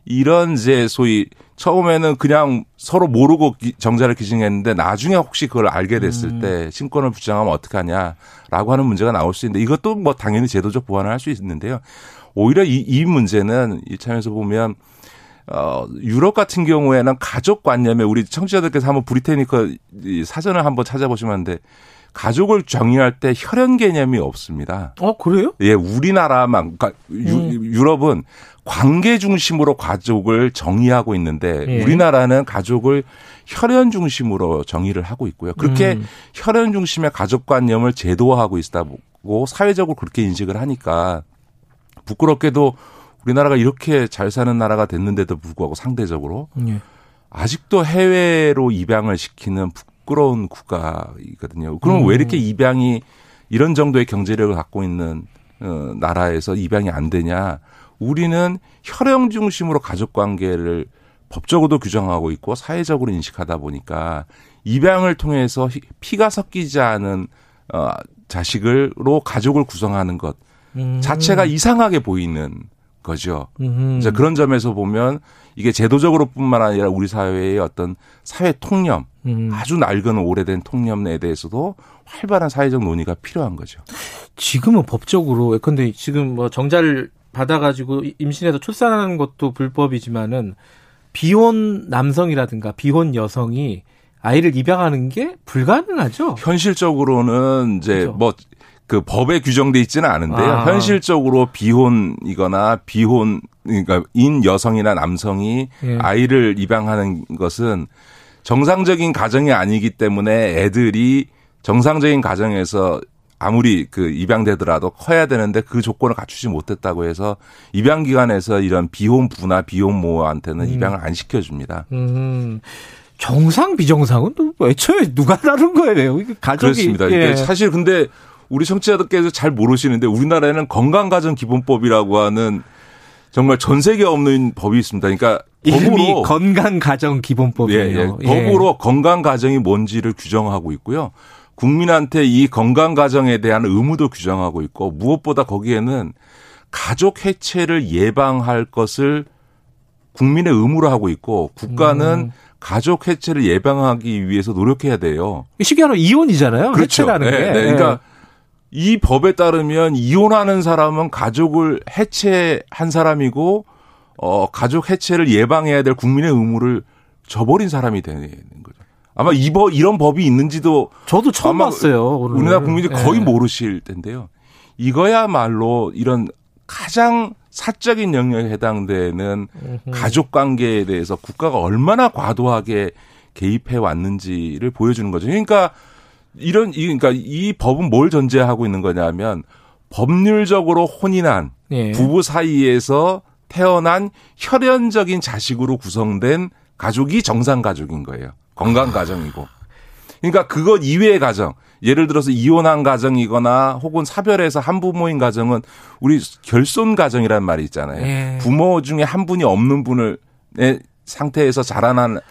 이런 이제 소위 처음에는 그냥 서로 모르고 정자를 기증했는데 나중에 혹시 그걸 알게 됐을 음. 때 친권을 주장하면 어떡 하냐라고 하는 문제가 나올 수 있는데 이것도 뭐 당연히 제도적 보완을 할 수 있는데요. 오히려 이, 이 문제는 이참에서 보면 어, 유럽 같은 경우에는 가족 관념에 우리 청취자들께서 한번 브리테니커 사전을 한번 찾아보시면 하는데 가족을 정의할 때 혈연 개념이 없습니다.
어, 그래요?
예, 우리나라만, 그러니까 음. 유, 럽은 관계 중심으로 가족을 정의하고 있는데 예. 우리나라는 가족을 혈연 중심으로 정의를 하고 있고요. 그렇게 음. 혈연 중심의 가족관념을 제도화하고 있다고 사회적으로 그렇게 인식을 하니까 부끄럽게도 우리나라가 이렇게 잘 사는 나라가 됐는데도 불구하고 상대적으로 예. 아직도 해외로 입양을 시키는 부끄러운 국가이거든요. 그럼 음. 왜 이렇게 입양이 이런 정도의 경제력을 갖고 있는 어, 나라에서 입양이 안 되냐? 우리는 혈연 중심으로 가족 관계를 법적으로도 규정하고 있고 사회적으로 인식하다 보니까 입양을 통해서 피가 섞이지 않은 어 자식을로 가족을 구성하는 것 음. 자체가 이상하게 보이는 거죠. 이제 그런 점에서 보면 이게 제도적으로뿐만 아니라 우리 사회의 어떤 사회 통념, 음. 아주 낡은 오래된 통념에 대해서도 활발한 사회적 논의가 필요한 거죠.
지금은 법적으로 근데 지금 뭐 정자를 받아가지고 임신해서 출산하는 것도 불법이지만은 비혼 남성이라든가 비혼 여성이 아이를 입양하는 게 불가능하죠.
현실적으로는 이제 그렇죠. 뭐 그 법에 규정돼 있지는 않은데요. 아. 현실적으로 비혼이거나 비혼 그러니까 인 여성이나 남성이 예. 아이를 입양하는 것은 정상적인 가정이 아니기 때문에 애들이 정상적인 가정에서 아무리 그 입양되더라도 커야 되는데 그 조건을 갖추지 못했다고 해서 입양 기관에서 이런 비혼 부나 비혼 모한테는 음. 입양을 안 시켜줍니다. 음.
정상 비정상은 또 애초에 누가 다른 거예요?
가족이 그렇습니다. 예. 사실 근데 우리 청취자들께서 잘 모르시는데 우리나라에는 건강가정기본법이라고 하는 정말 전 세계 없는 법이 있습니다. 그러니까
법으로 건강가정기본법이에요.
예, 예. 법으로 건강가정이 뭔지를 규정하고 있고요. 국민한테 이 건강 가정에 대한 의무도 규정하고 있고 무엇보다 거기에는 가족 해체를 예방할 것을 국민의 의무로 하고 있고 국가는 음. 가족 해체를 예방하기 위해서 노력해야 돼요.
쉽게 말하면 이혼이잖아요. 그렇죠. 해체라는 네, 게. 네.
그러니까 이 법에 따르면 이혼하는 사람은 가족을 해체한 사람이고 어 가족 해체를 예방해야 될 국민의 의무를 저버린 사람이 되는 거죠. 아마 이법 이런 법이 있는지도
저도 처음 봤어요.
오늘. 우리나라 국민들이 거의 네. 모르실 텐데요. 이거야말로 이런 가장 사적인 영역에 해당되는 가족 관계에 대해서 국가가 얼마나 과도하게 개입해 왔는지를 보여주는 거죠. 그러니까 이런 그러니까 이 법은 뭘 전제하고 있는 거냐면 법률적으로 혼인한 예. 부부 사이에서 태어난 혈연적인 자식으로 구성된 가족이 정상 가족인 거예요. 건강 가정이고. 그러니까 그것 이외의 가정, 예를 들어서 이혼한 가정이거나 혹은 사별해서 한 부모인 가정은 우리 결손 가정이라는 말이 있잖아요. 예. 부모 중에 한 분이 없는 분을 상태에서 자라난 그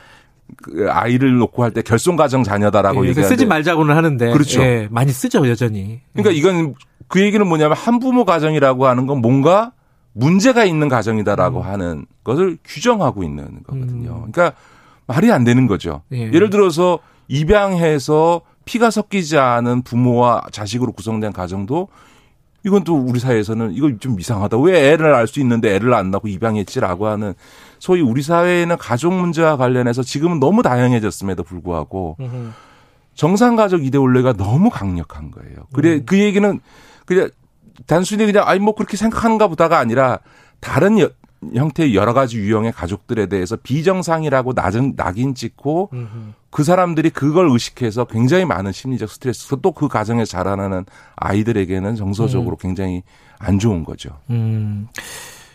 아이를 놓고 할 때 결손 가정 자녀다라고
예, 얘기하는데 쓰지 말자고는 하는데 그렇죠. 예, 많이 쓰죠 여전히.
그러니까 이건 그 얘기는 뭐냐면 한부모 가정이라고 하는 건 뭔가 문제가 있는 가정이다라고 음. 하는 것을 규정하고 있는 거거든요. 음. 그러니까 말이 안 되는 거죠. 예. 예를 들어서 입양해서 피가 섞이지 않은 부모와 자식으로 구성된 가정도 이건 또 우리 사회에서는 이거 좀 이상하다. 왜 애를 알수 있는데 애를 안 낳고 입양했지라고 하는 소위 우리 사회에는 가족 문제와 관련해서 지금은 너무 다양해졌음에도 불구하고 정상 가족 이데올레가 너무 강력한 거예요. 그래 음. 그 얘기는 그냥 단순히 그냥 아니 뭐 그렇게 생각하는가 보다가 아니라 다른 여, 형태의 여러 가지 유형의 가족들에 대해서 비정상이라고 낙인, 낙인 찍고 그 사람들이 그걸 의식해서 굉장히 많은 심리적 스트레스, 또 그 가정에 자라나는 아이들에게는 정서적으로 음. 굉장히 안 좋은 거죠. 음.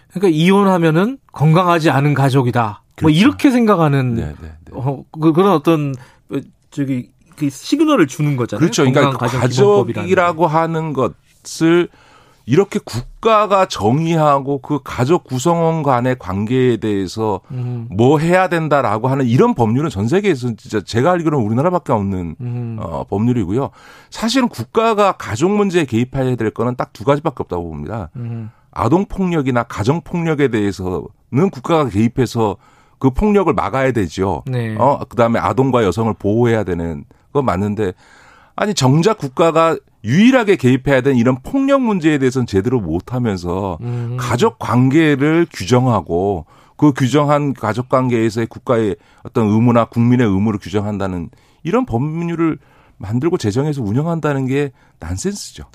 그러니까 이혼하면은 건강하지 않은 가족이다. 뭐 그렇죠. 뭐 이렇게 생각하는 네네 네. 네, 네. 어, 그, 그런 어떤 어, 저기 그 시그널을 주는 거잖아요.
그렇죠. 그러니까 가족이라고 하는 것을 이렇게 국가가 정의하고 그 가족 구성원 간의 관계에 대해서 음. 뭐 해야 된다라고 하는 이런 법률은 전 세계에서 진짜 제가 알기로는 우리나라밖에 없는 음. 어, 법률이고요. 사실은 국가가 가족 문제에 개입해야 될 거는 딱 두 가지밖에 없다고 봅니다. 음. 아동 폭력이나 가정 폭력에 대해서는 국가가 개입해서 그 폭력을 막아야 되죠. 네. 어 그다음에 아동과 여성을 보호해야 되는 거 맞는데 아니 정작 국가가 유일하게 개입해야 되는 이런 폭력 문제에 대해서는 제대로 못하면서 음. 가족 관계를 규정하고 그 규정한 가족 관계에서의 국가의 어떤 의무나 국민의 의무를 규정한다는 이런 법률을 만들고 제정해서 운영한다는 게 난센스죠.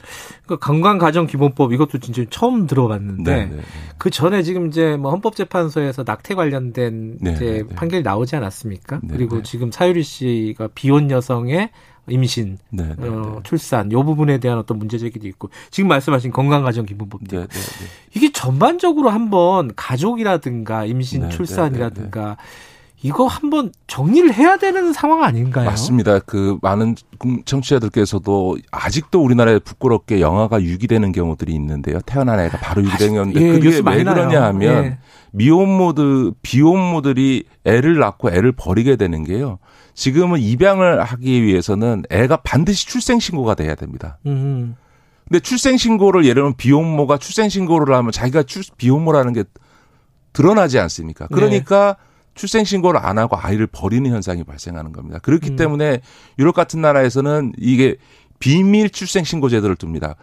그 건강가정기본법 이것도 진짜 처음 들어봤는데 네네. 네, 네. 그 전에 지금 이제 뭐 헌법재판소에서 낙태 관련된 네네. 이제 네, 판결이 나오지 않았습니까? 네네. 그리고 지금 사유리 씨가 비혼 여성의 임신, 네, 네, 어, 네. 출산 요 부분에 대한 어떤 문제 제기도 있고 지금 말씀하신 건강가정기본법도 네, 네, 네. 이게 전반적으로 한번 가족이라든가 임신, 출산이라든가 이거 한번 정리를 해야 되는 상황 아닌가요?
맞습니다. 그 많은 청취자들께서도 아직도 우리나라에 부끄럽게 영아가 유기되는 경우들이 있는데요. 태어난 애가 바로 유기되는 경우인데 예, 그게 왜 그러냐 하면 예. 미혼모드 비혼모들이 애를 낳고 애를 버리게 되는 게요. 지금은 입양을 하기 위해서는 애가 반드시 출생 신고가 돼야 됩니다. 음. 근데 출생 신고를 예를 들면 비혼모가 출생 신고를 하면 자기가 출, 비혼모라는 게 드러나지 않습니까? 그러니까 네. 출생 신고를 안 하고 아이를 버리는 현상이 발생하는 겁니다. 그렇기 음. 때문에 유럽 같은 나라에서는 이게 비밀 출생 신고 제도를 둡니다.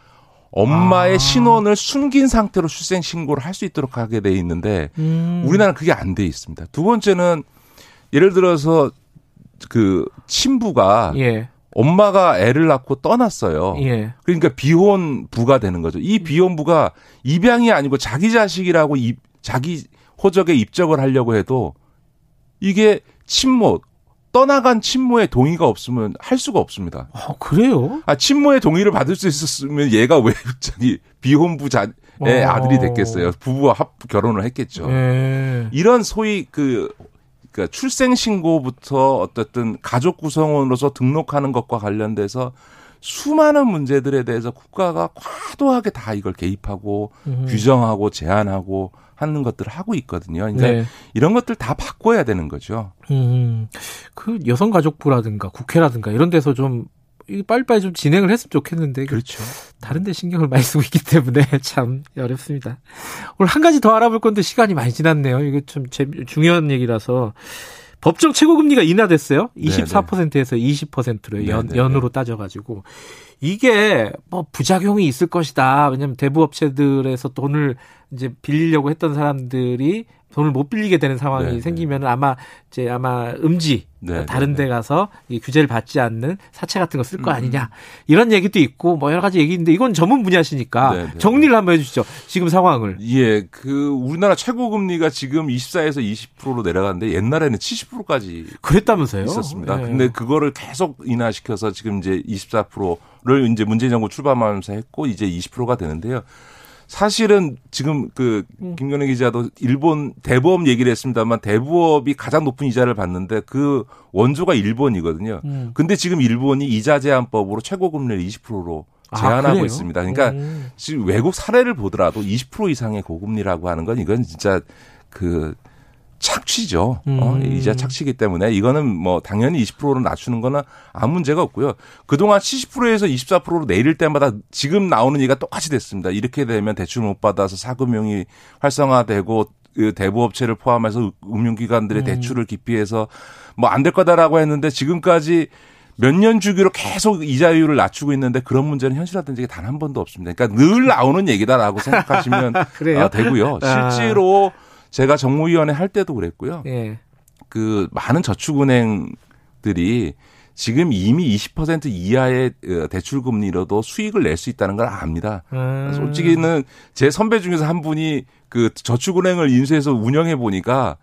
엄마의 아. 신원을 숨긴 상태로 출생 신고를 할 수 있도록 하게 돼 있는데 음. 우리나라는 그게 안 돼 있습니다. 두 번째는 예를 들어서 그 친부가 예. 엄마가 애를 낳고 떠났어요. 예. 그러니까 비혼 부가 되는 거죠. 이 비혼 부가 입양이 아니고 자기 자식이라고 입, 자기 호적에 입적을 하려고 해도 이게 친모 떠나간 친모의 동의가 없으면 할 수가 없습니다.
아, 그래요?
아, 친모의 동의를 받을 수 있었으면 얘가 왜 저기 비혼부 자의 어. 아들이 됐겠어요. 부부와 합 결혼을 했겠죠. 예. 이런 소위 그 그러니까 출생 신고부터 어떻든 가족 구성원으로서 등록하는 것과 관련돼서 수많은 문제들에 대해서 국가가 과도하게 다 이걸 개입하고 음. 규정하고 제한하고 하는 것들을 하고 있거든요. 그러니까 네. 이런 것들 다 바꿔야 되는 거죠. 음,
그 여성가족부라든가 국회라든가 이런 데서 좀 빨리빨리 좀 진행을 했으면 좋겠는데
그렇죠.
다른 데 신경을 많이 쓰고 있기 때문에 참 어렵습니다. 오늘 한 가지 더 알아볼 건데 시간이 많이 지났네요. 이게 좀 중요한 얘기라서 법정 최고금리가 인하됐어요. 24%에서 20%로 연, 연으로 따져가지고 이게 뭐 부작용이 있을 것이다. 왜냐하면 대부업체들에서 돈을 이제 빌리려고 했던 사람들이 돈을 못 빌리게 되는 상황이 네, 네. 생기면 아마 이제 아마 음지 네, 다른 네, 데 네. 가서 이 규제를 받지 않는 사채 같은 거 쓸거 음. 아니냐. 이런 얘기도 있고 뭐 여러 가지 얘기인데 이건 전문 분야시니까 네, 정리를 한번 해주시죠. 지금 상황을.
예 그 우리나라 최고 금리가 지금 24에서 20%로 내려갔는데 옛날에는 70%까지
그랬다면서요?
있었습니다. 근데 그거를 계속 인하시켜서 지금 이제 24%를 이제 문재인 정부 출범하면서 했고 이제 20%가 되는데요 사실은 지금 그 음. 김건희 기자도 일본 대부업 얘기를 했습니다만 대부업이 가장 높은 이자를 받는데 그 원조가 일본이거든요. 음. 근데 지금 일본이 이자 제한법으로 최고 금리를 20%로 아, 제한하고 아, 있습니다. 그러니까 음. 지금 외국 사례를 보더라도 20% 이상의 고금리라고 하는 건 이건 진짜 그 착취죠. 어, 음. 어, 이자 착취기 때문에 이거는 뭐 당연히 20%로 낮추는 거는 아무 문제가 없고요. 그동안 70%에서 24%로 내릴 때마다 지금 나오는 얘기가 똑같이 됐습니다. 이렇게 되면 대출 못 받아서 사금융이 활성화되고 그 대부업체를 포함해서 금융기관들의 음. 대출을 기피해서 뭐 안 될 거다라고 했는데 지금까지 몇년 주기로 계속 이자율을 낮추고 있는데 그런 문제는 현실화된 적이 단 한 번도 없습니다. 그러니까 늘 나오는 얘기다라고 생각하시면 아, 되고요. 아. 실제로 아. 제가 정무위원회 할 때도 그랬고요. 예. 그 많은 저축은행들이 지금 이미 20% 이하의 어, 대출 금리로도 수익을 낼 수 있다는 걸 압니다. 음. 솔직히는 제 선배 중에서 한 분이 그 저축은행을 인수해서 운영해 보니까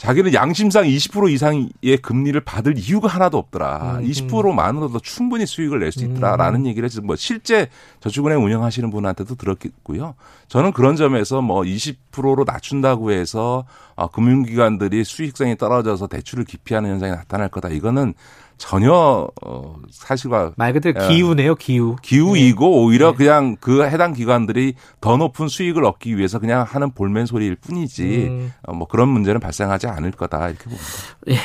자기는 양심상 20% 이상의 금리를 받을 이유가 하나도 없더라. 음. 20%만으로도 충분히 수익을 낼 수 있더라라는 음. 얘기를 해서 뭐 실제 저축은행 운영하시는 분한테도 들었고요. 저는 그런 점에서 뭐 20%로 낮춘다고 해서 어, 금융기관들이 수익성이 떨어져서 대출을 기피하는 현상이 나타날 거다. 이거는 전혀 어 사실과
말 그대로 기우네요, 기우.
기우이고 네. 오히려 네. 그냥 그 해당 기관들이 더 높은 수익을 얻기 위해서 그냥 하는 볼멘 소리일 뿐이지 음. 어, 뭐 그런 문제는 발생하지 않을 거다 이렇게 봅니다. 예.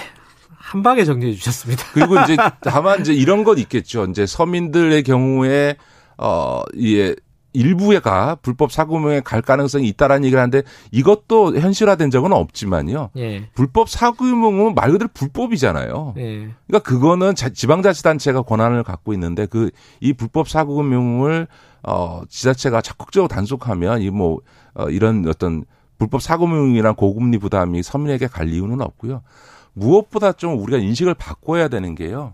한 방에 정리해 주셨습니다.
그리고 이제 다만 이제 이런 것 있겠죠. 이제 서민들의 경우에 어, 이게 일부가 불법 사금융에 갈 가능성이 있다라는 얘기를 하는데 이것도 현실화된 적은 없지만요. 예. 불법 사금융은 말 그대로 불법이잖아요. 예. 그러니까 그거는 지방자치단체가 권한을 갖고 있는데 그 이 불법 사금융을 어 지자체가 적극적으로 단속하면 이뭐 어, 이런 어떤 불법 사금융이나 고금리 부담이 서민에게 갈 이유는 없고요. 무엇보다 좀 우리가 인식을 바꿔야 되는 게요.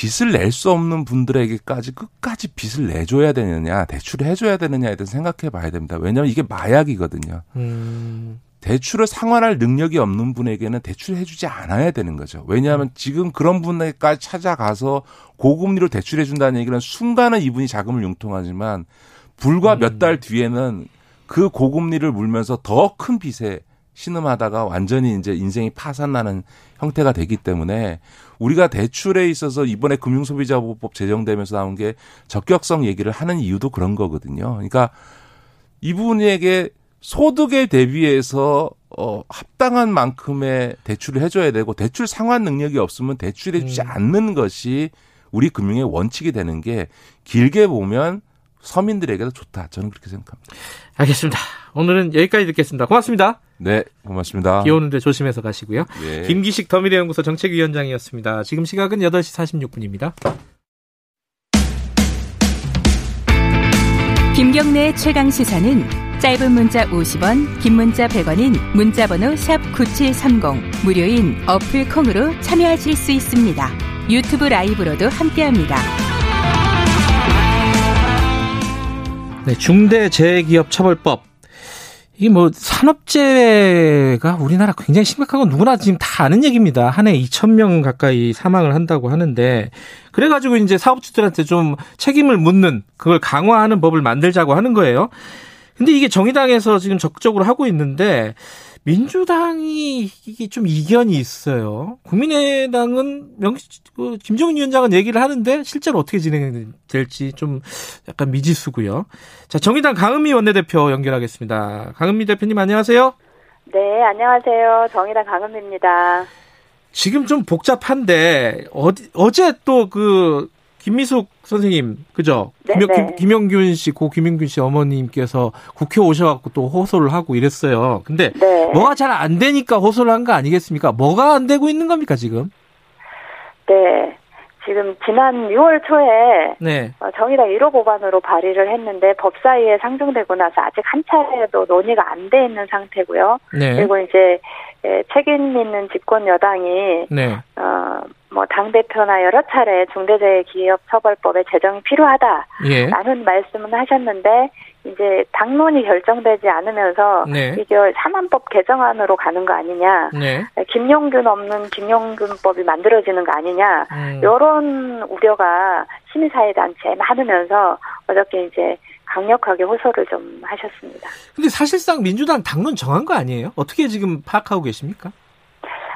빚을 낼 수 없는 분들에게까지 끝까지 빚을 내줘야 되느냐, 대출을 해줘야 되느냐에 대해서 생각해 봐야 됩니다. 왜냐하면 이게 마약이거든요. 음. 대출을 상환할 능력이 없는 분에게는 대출 해주지 않아야 되는 거죠. 왜냐하면 음. 지금 그런 분에게까지 찾아가서 고금리로 대출해 준다는 얘기는 순간은 이분이 자금을 융통하지만 불과 음. 몇달 뒤에는 그 고금리를 물면서 더 큰 빚에 신음하다가 완전히 이제 인생이 파산나는 형태가 되기 때문에 우리가 대출에 있어서 이번에 금융소비자보호법 제정되면서 나온 게 적격성 얘기를 하는 이유도 그런 거거든요. 그러니까 이분에게 소득에 대비해서 어 합당한 만큼의 대출을 해줘야 되고 대출 상환 능력이 없으면 대출해주지 음. 않는 것이 우리 금융의 원칙이 되는 게 길게 보면 서민들에게도 좋다. 저는 그렇게 생각합니다.
알겠습니다. 오늘은 여기까지 듣겠습니다. 고맙습니다.
네, 고맙습니다.
비 오는데 조심해서 가시고요. 네. 김기식 더미래연구소 정책위원장이었습니다. 지금 시각은 8시 46분입니다.
김경래 최강 시사는 짧은 문자 50원, 긴 문자 100원인 문자번호 샵9730 무료인 어플 콩으로 참여하실 수 있습니다. 유튜브 라이브로도 함께합니다.
네, 중대재해기업처벌법 이게 뭐 산업재해가 우리나라 굉장히 심각한 건 누구나 지금 다 아는 얘기입니다. 한 해 2천 명 가까이 사망을 한다고 하는데 그래가지고 이제 사업주들한테 좀 책임을 묻는 그걸 강화하는 법을 만들자고 하는 거예요. 근데 이게 정의당에서 지금 적극적으로 하고 있는데 민주당이 이게 좀 이견이 있어요. 국민의당은 명, 그 김정은 위원장은 얘기를 하는데 실제로 어떻게 진행될지 좀 약간 미지수고요. 자, 정의당 강은미 원내대표 연결하겠습니다. 강은미 대표님 안녕하세요.
네, 안녕하세요. 정의당 강은미입니다.
지금 좀 복잡한데 어디 어제 또 그 김미숙 선생님, 그죠? 네, 김, 네. 김, 영균 씨, 고 김영균 씨 어머님께서 국회 오셔갖고 또 호소를 하고 이랬어요. 근데 네. 뭐가 잘 안 되니까 호소를 한 거 아니겠습니까? 뭐가 안 되고 있는 겁니까, 지금?
네. 지금 지난 6월 초에 네. 어, 정의당 1호 법안으로 발의를 했는데 법사위에 상정되고 나서 아직 한 차례도 논의가 안 돼 있는 상태고요. 네. 그리고 이제 예, 책임 있는 집권 여당이 네. 어, 뭐 당대표나 여러 차례 중대재해기업처벌법의 제정이 필요하다라는 예. 말씀은 하셨는데 이제 당론이 결정되지 않으면서 네. 이게 사만법 개정안으로 가는 거 아니냐, 네. 김용균 없는 김용균법이 만들어지는 거 아니냐 음. 이런 우려가 시민사회단체에 많으면서 어저께 이제 강력하게 호소를 좀 하셨습니다.
근데 사실상 민주당 당론 정한 거 아니에요? 어떻게 지금 파악하고 계십니까?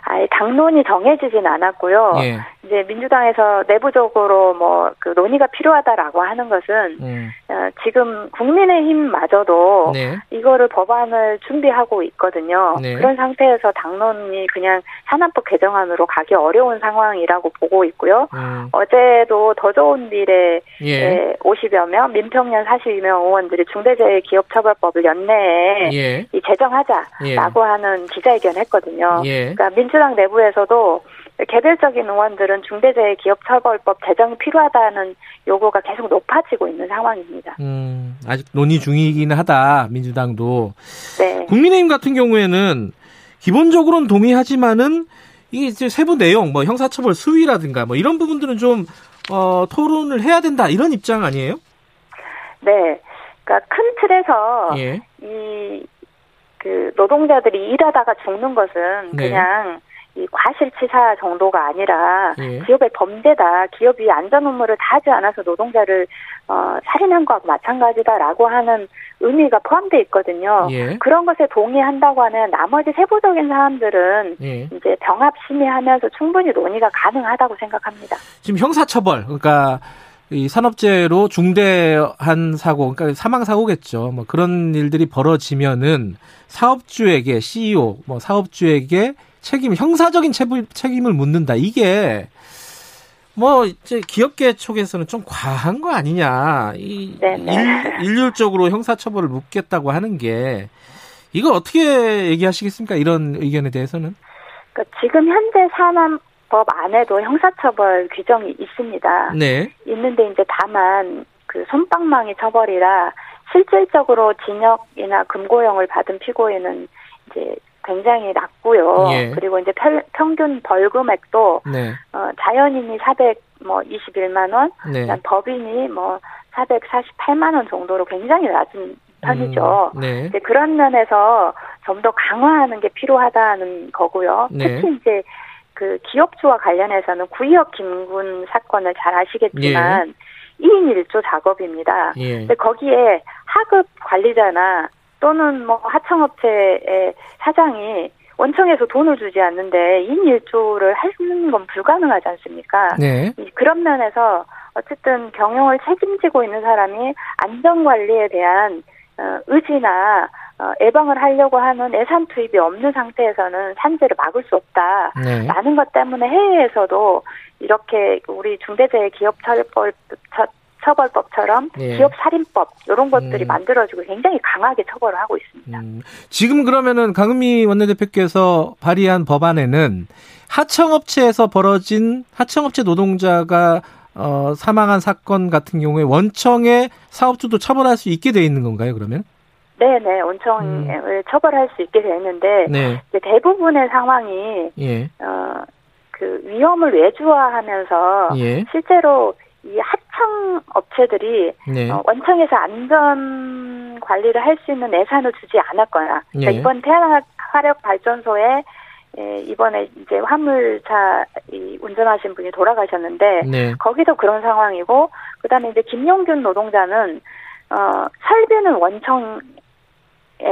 아예 당론이 정해지진 않았고요. 예. 이제 민주당에서 내부적으로 뭐 그 논의가 필요하다라고 하는 것은 음. 어, 지금 국민의힘마저도 네. 이거를 법안을 준비하고 있거든요. 네. 그런 상태에서 당론이 그냥 산안법 개정안으로 가기 어려운 상황이라고 보고 있고요. 음. 어제도 더 좋은 미래에 예. 50여 명 민평년 42명 의원들이 중대재해기업처벌법을 연내에 예. 제정하자라고 예. 하는 기자회견을 했거든요. 예. 그러니까 민주 당 내부에서도 개별적인 의원들은 중대재해기업처벌법 제정이 필요하다는 요구가 계속 높아지고 있는 상황입니다.
음, 아직 논의 중이긴 하다 민주당도. 네. 국민의힘 같은 경우에는 기본적으로는 동의하지만은 이게 이제 세부 내용, 뭐 형사처벌 수위라든가 뭐 이런 부분들은 좀 어, 토론을 해야 된다 이런 입장 아니에요?
네. 그러니까 큰 틀에서 예. 이 그 노동자들이 일하다가 죽는 것은 네. 그냥 이 과실치사 정도가 아니라 예. 기업의 범죄다. 기업이 안전 업무를 다 하지 않아서 노동자를 어, 살인한 것과 마찬가지다라고 하는 의미가 포함되어 있거든요. 예. 그런 것에 동의한다고 하는 나머지 세부적인 사람들은 예. 이제 병합 심의하면서 충분히 논의가 가능하다고 생각합니다.
지금 형사처벌 그러니까 이 산업재해로 중대한 사고, 그러니까 사망 사고겠죠. 뭐 그런 일들이 벌어지면은 사업주에게 CEO, 뭐 사업주에게 책임, 형사적인 책임을 묻는다. 이게 뭐 이제 기업계 쪽에서는 좀 과한 거 아니냐. 이 네, 네. 일, 일률적으로 형사처벌을 묻겠다고 하는 게 이거 어떻게 얘기하시겠습니까? 이런 의견에 대해서는?
그러니까 지금 현재 산업 법 안에도 형사처벌 규정이 있습니다. 네. 있는데 이제 다만 그 손방망이 처벌이라 실질적으로 징역이나 금고형을 받은 피고인은 이제 굉장히 낮고요. 예. 그리고 이제 평균 벌금액도 네. 어, 자연인이 400뭐 21만 원, 네. 법인이 뭐 448만 원 정도로 굉장히 낮은 편이죠. 음, 네. 이제 그런 면에서 좀 더 강화하는 게 필요하다는 거고요. 네. 특히 이제 그 기업주와 관련해서는 구의역 김군 사건을 잘 아시겠지만 예. 2인 1조 작업입니다. 예. 근데 거기에 하급 관리자나 또는 뭐 하청업체의 사장이 원청에서 돈을 주지 않는데 인일조를 하는 건 불가능하지 않습니까? 네. 그런 면에서 어쨌든 경영을 책임지고 있는 사람이 안전관리에 대한 어, 의지나 어, 예방을 하려고 하는 예산 투입이 없는 상태에서는 산재를 막을 수 없다라는 네. 것 때문에 해외에서도 이렇게 우리 중대재해 기업 처벌 처벌법처럼 예. 기업 살인법 이런 것들이 음. 만들어지고 굉장히 강하게 처벌을 하고 있습니다. 음.
지금 그러면은 강은미 원내대표께서 발의한 법안에는 하청업체에서 벌어진 하청업체 노동자가 어, 사망한 사건 같은 경우에 원청의 사업주도 처벌할 수 있게 돼 있는 건가요? 그러면?
네네 원청을 음. 처벌할 수 있게 돼 있는데 네. 대부분의 상황이 예. 어, 그 위험을 외주화하면서 예. 실제로 이 하청 업체들이 네. 어, 원청에서 안전 관리를 할 수 있는 예산을 주지 않았거나 그러니까 네. 이번 태양화력 발전소에 예, 이번에 이제 화물차 이 운전하신 분이 돌아가셨는데 네. 거기도 그런 상황이고 그다음에 이제 김용균 노동자는 어 설비는 원청의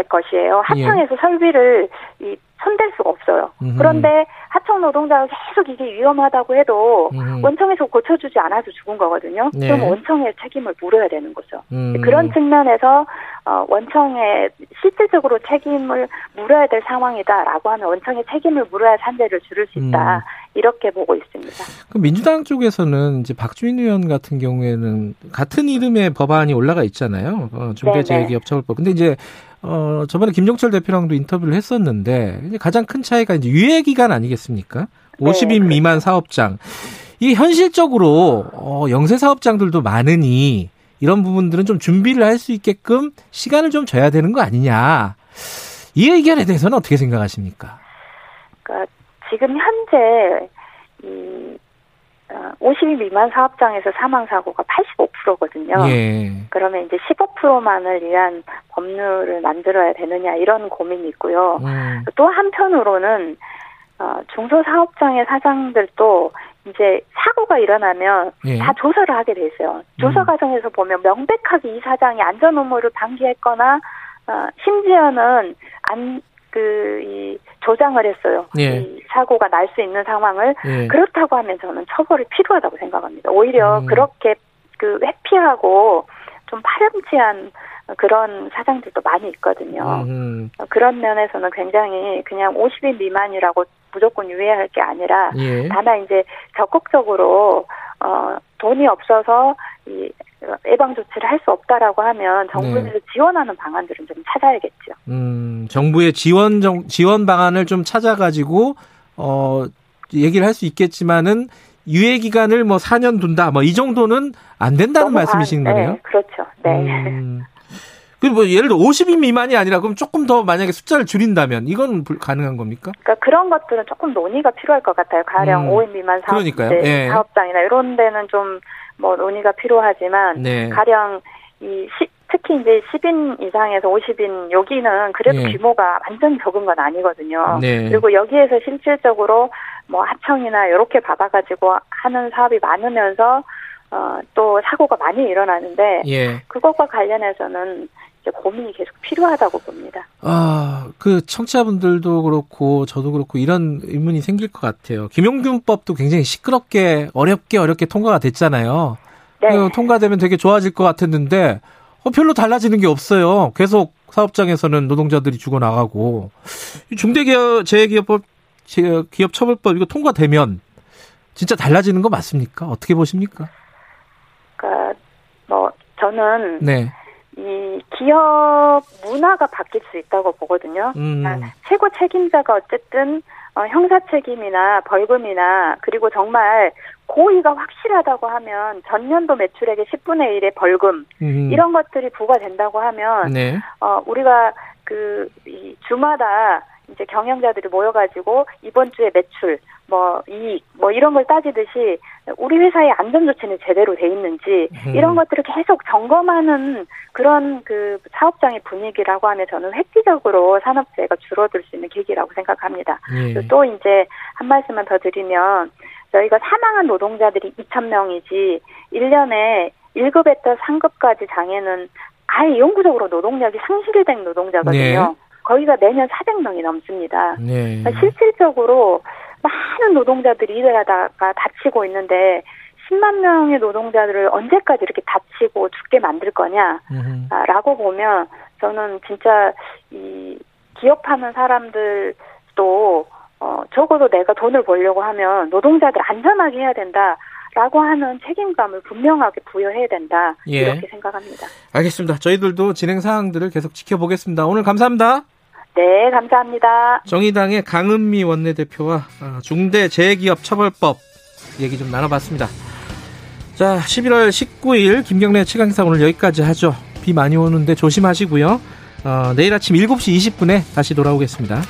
것이에요. 하청에서 예. 설비를 이 손댈 수가 없어요. 음흠. 그런데 하청 노동자가 계속 이게 위험하다고 해도 음. 원청에서 고쳐주지 않아서 죽은 거거든요. 네. 그럼 원청의 책임을 물어야 되는 거죠. 음. 그런 측면에서 어, 원청에 실질적으로 책임을 물어야 될 상황이다라고 하면 원청의 책임을 물어야 산재를 줄일 수 있다. 음. 이렇게 보고 있습니다.
그럼 민주당 쪽에서는 이제 박주인 의원 같은 경우에는 같은 이름의 법안이 올라가 있잖아요. 어, 중대재해기업처벌법. 근데 이제 어, 저번에 김종철 대표랑도 인터뷰를 했었는데, 가장 큰 차이가 이제 유예 기간 아니겠습니까? 50인 네, 미만 사업장. 이 현실적으로, 어, 영세 사업장들도 많으니, 이런 부분들은 좀 준비를 할 수 있게끔 시간을 좀 줘야 되는 거 아니냐. 이 의견에 대해서는 어떻게 생각하십니까?
그러니까 지금 현재, 이 50인 어, 미만 사업장에서 사망 사고가 85%거든요. 예. 그러면 이제 15%만을 위한 법률을 만들어야 되느냐 이런 고민이 있고요. 음. 또 한편으로는 어, 중소사업장의 사장들도 이제 사고가 일어나면 예. 다 조사를 하게 돼 있어요. 조사 음. 과정에서 보면 명백하게 이 사장이 안전 업무를 방기했거나 어, 심지어는 안 그 이 조장을 했어요. 예. 이 사고가 날 수 있는 상황을 예. 그렇다고 하면 저는 처벌이 필요하다고 생각합니다. 오히려 음. 그렇게 그 회피하고 좀 파렴치한 그런 사장들도 많이 있거든요. 음. 그런 면에서는 굉장히 그냥 50인 미만이라고 무조건 유예할 게 아니라 예. 다만 이제 적극적으로 어 돈이 없어서 이 예방 조치를 할 수 없다라고 하면 정부에서 네. 지원하는 방안들은 좀 찾아야겠죠.
음, 정부의 지원 정, 지원 방안을 좀 찾아가지고 어 얘기를 할 수 있겠지만은 유예 기간을 뭐 4년 둔다, 뭐 이 정도는 안 된다는 말씀이신 네, 거네요.
그렇죠. 네.
음, 그리고 뭐 예를 들어 50인 미만이 아니라 그럼 조금 더 만약에 숫자를 줄인다면 이건 가능한 겁니까?
그러니까 그런 것들은 조금 논의가 필요할 것 같아요. 가령 음. 5인 미만 사업, 네, 사업장이나 이런 데는 좀 뭐 논의가 필요하지만 네. 가령 이 시, 특히 이제 10인 이상에서 50인 여기는 그래도 네. 규모가 완전 적은 건 아니거든요. 네. 그리고 여기에서 실질적으로 뭐 하청이나 이렇게 받아가지고 하는 사업이 많으면서 어, 또 사고가 많이 일어나는데 예. 그것과 관련해서는 고민이 계속 필요하다고 봅니다.
아, 그 청취자분들도 그렇고 저도 그렇고 이런 의문이 생길 것 같아요. 김용균법도 굉장히 시끄럽게 어렵게 어렵게 통과가 됐잖아요. 네. 통과되면 되게 좋아질 것 같았는데 어, 별로 달라지는 게 없어요. 계속 사업장에서는 노동자들이 죽어나가고 중대기업 재기업법 기업처벌법 이거 통과되면 진짜 달라지는 거 맞습니까? 어떻게 보십니까?
그러니까 뭐 저는 네. 이 기업 문화가 바뀔 수 있다고 보거든요. 음. 그러니까 최고 책임자가 어쨌든 어, 형사 책임이나 벌금이나 그리고 정말 고의가 확실하다고 하면 전년도 매출액의 10분의 1의 벌금 음. 이런 것들이 부과된다고 하면 네. 어, 우리가 그 이 주마다 이제 경영자들이 모여가지고 이번 주에 매출, 뭐 이익, 뭐 이런 걸 따지듯이 우리 회사의 안전 조치는 제대로 돼 있는지 음. 이런 것들을 계속 점검하는 그런 그 사업장의 분위기라고 하면 저는 획기적으로 산업재해가 줄어들 수 있는 계기라고 생각합니다. 예. 또 이제 한 말씀만 더 드리면 저희가 사망한 노동자들이 2천 명이지 1년에 1급에서 3급까지 장애는 아예 영구적으로 노동력이 상실된 노동자거든요. 네. 거기가 매년 400명이 넘습니다. 네. 그러니까 실질적으로 많은 노동자들이 일을 하다가 다치고 있는데 10만 명의 노동자들을 언제까지 이렇게 다치고 죽게 만들 거냐라고 보면 저는 진짜 이 기업하는 사람들도 어 적어도 내가 돈을 벌려고 하면 노동자들 안전하게 해야 된다. 라고 하는 책임감을 분명하게 부여해야 된다. 예. 이렇게 생각합니다.
알겠습니다. 저희들도 진행 사항들을 계속 지켜보겠습니다. 오늘 감사합니다.
네, 감사합니다.
정의당의 강은미 원내대표와 아, 중대재해기업 처벌법 얘기 좀 나눠봤습니다. 자, 11월 19일 김경래 최강사 오늘 여기까지 하죠. 비 많이 오는데 조심하시고요. 어, 내일 아침 7시 20분에 다시 돌아오겠습니다.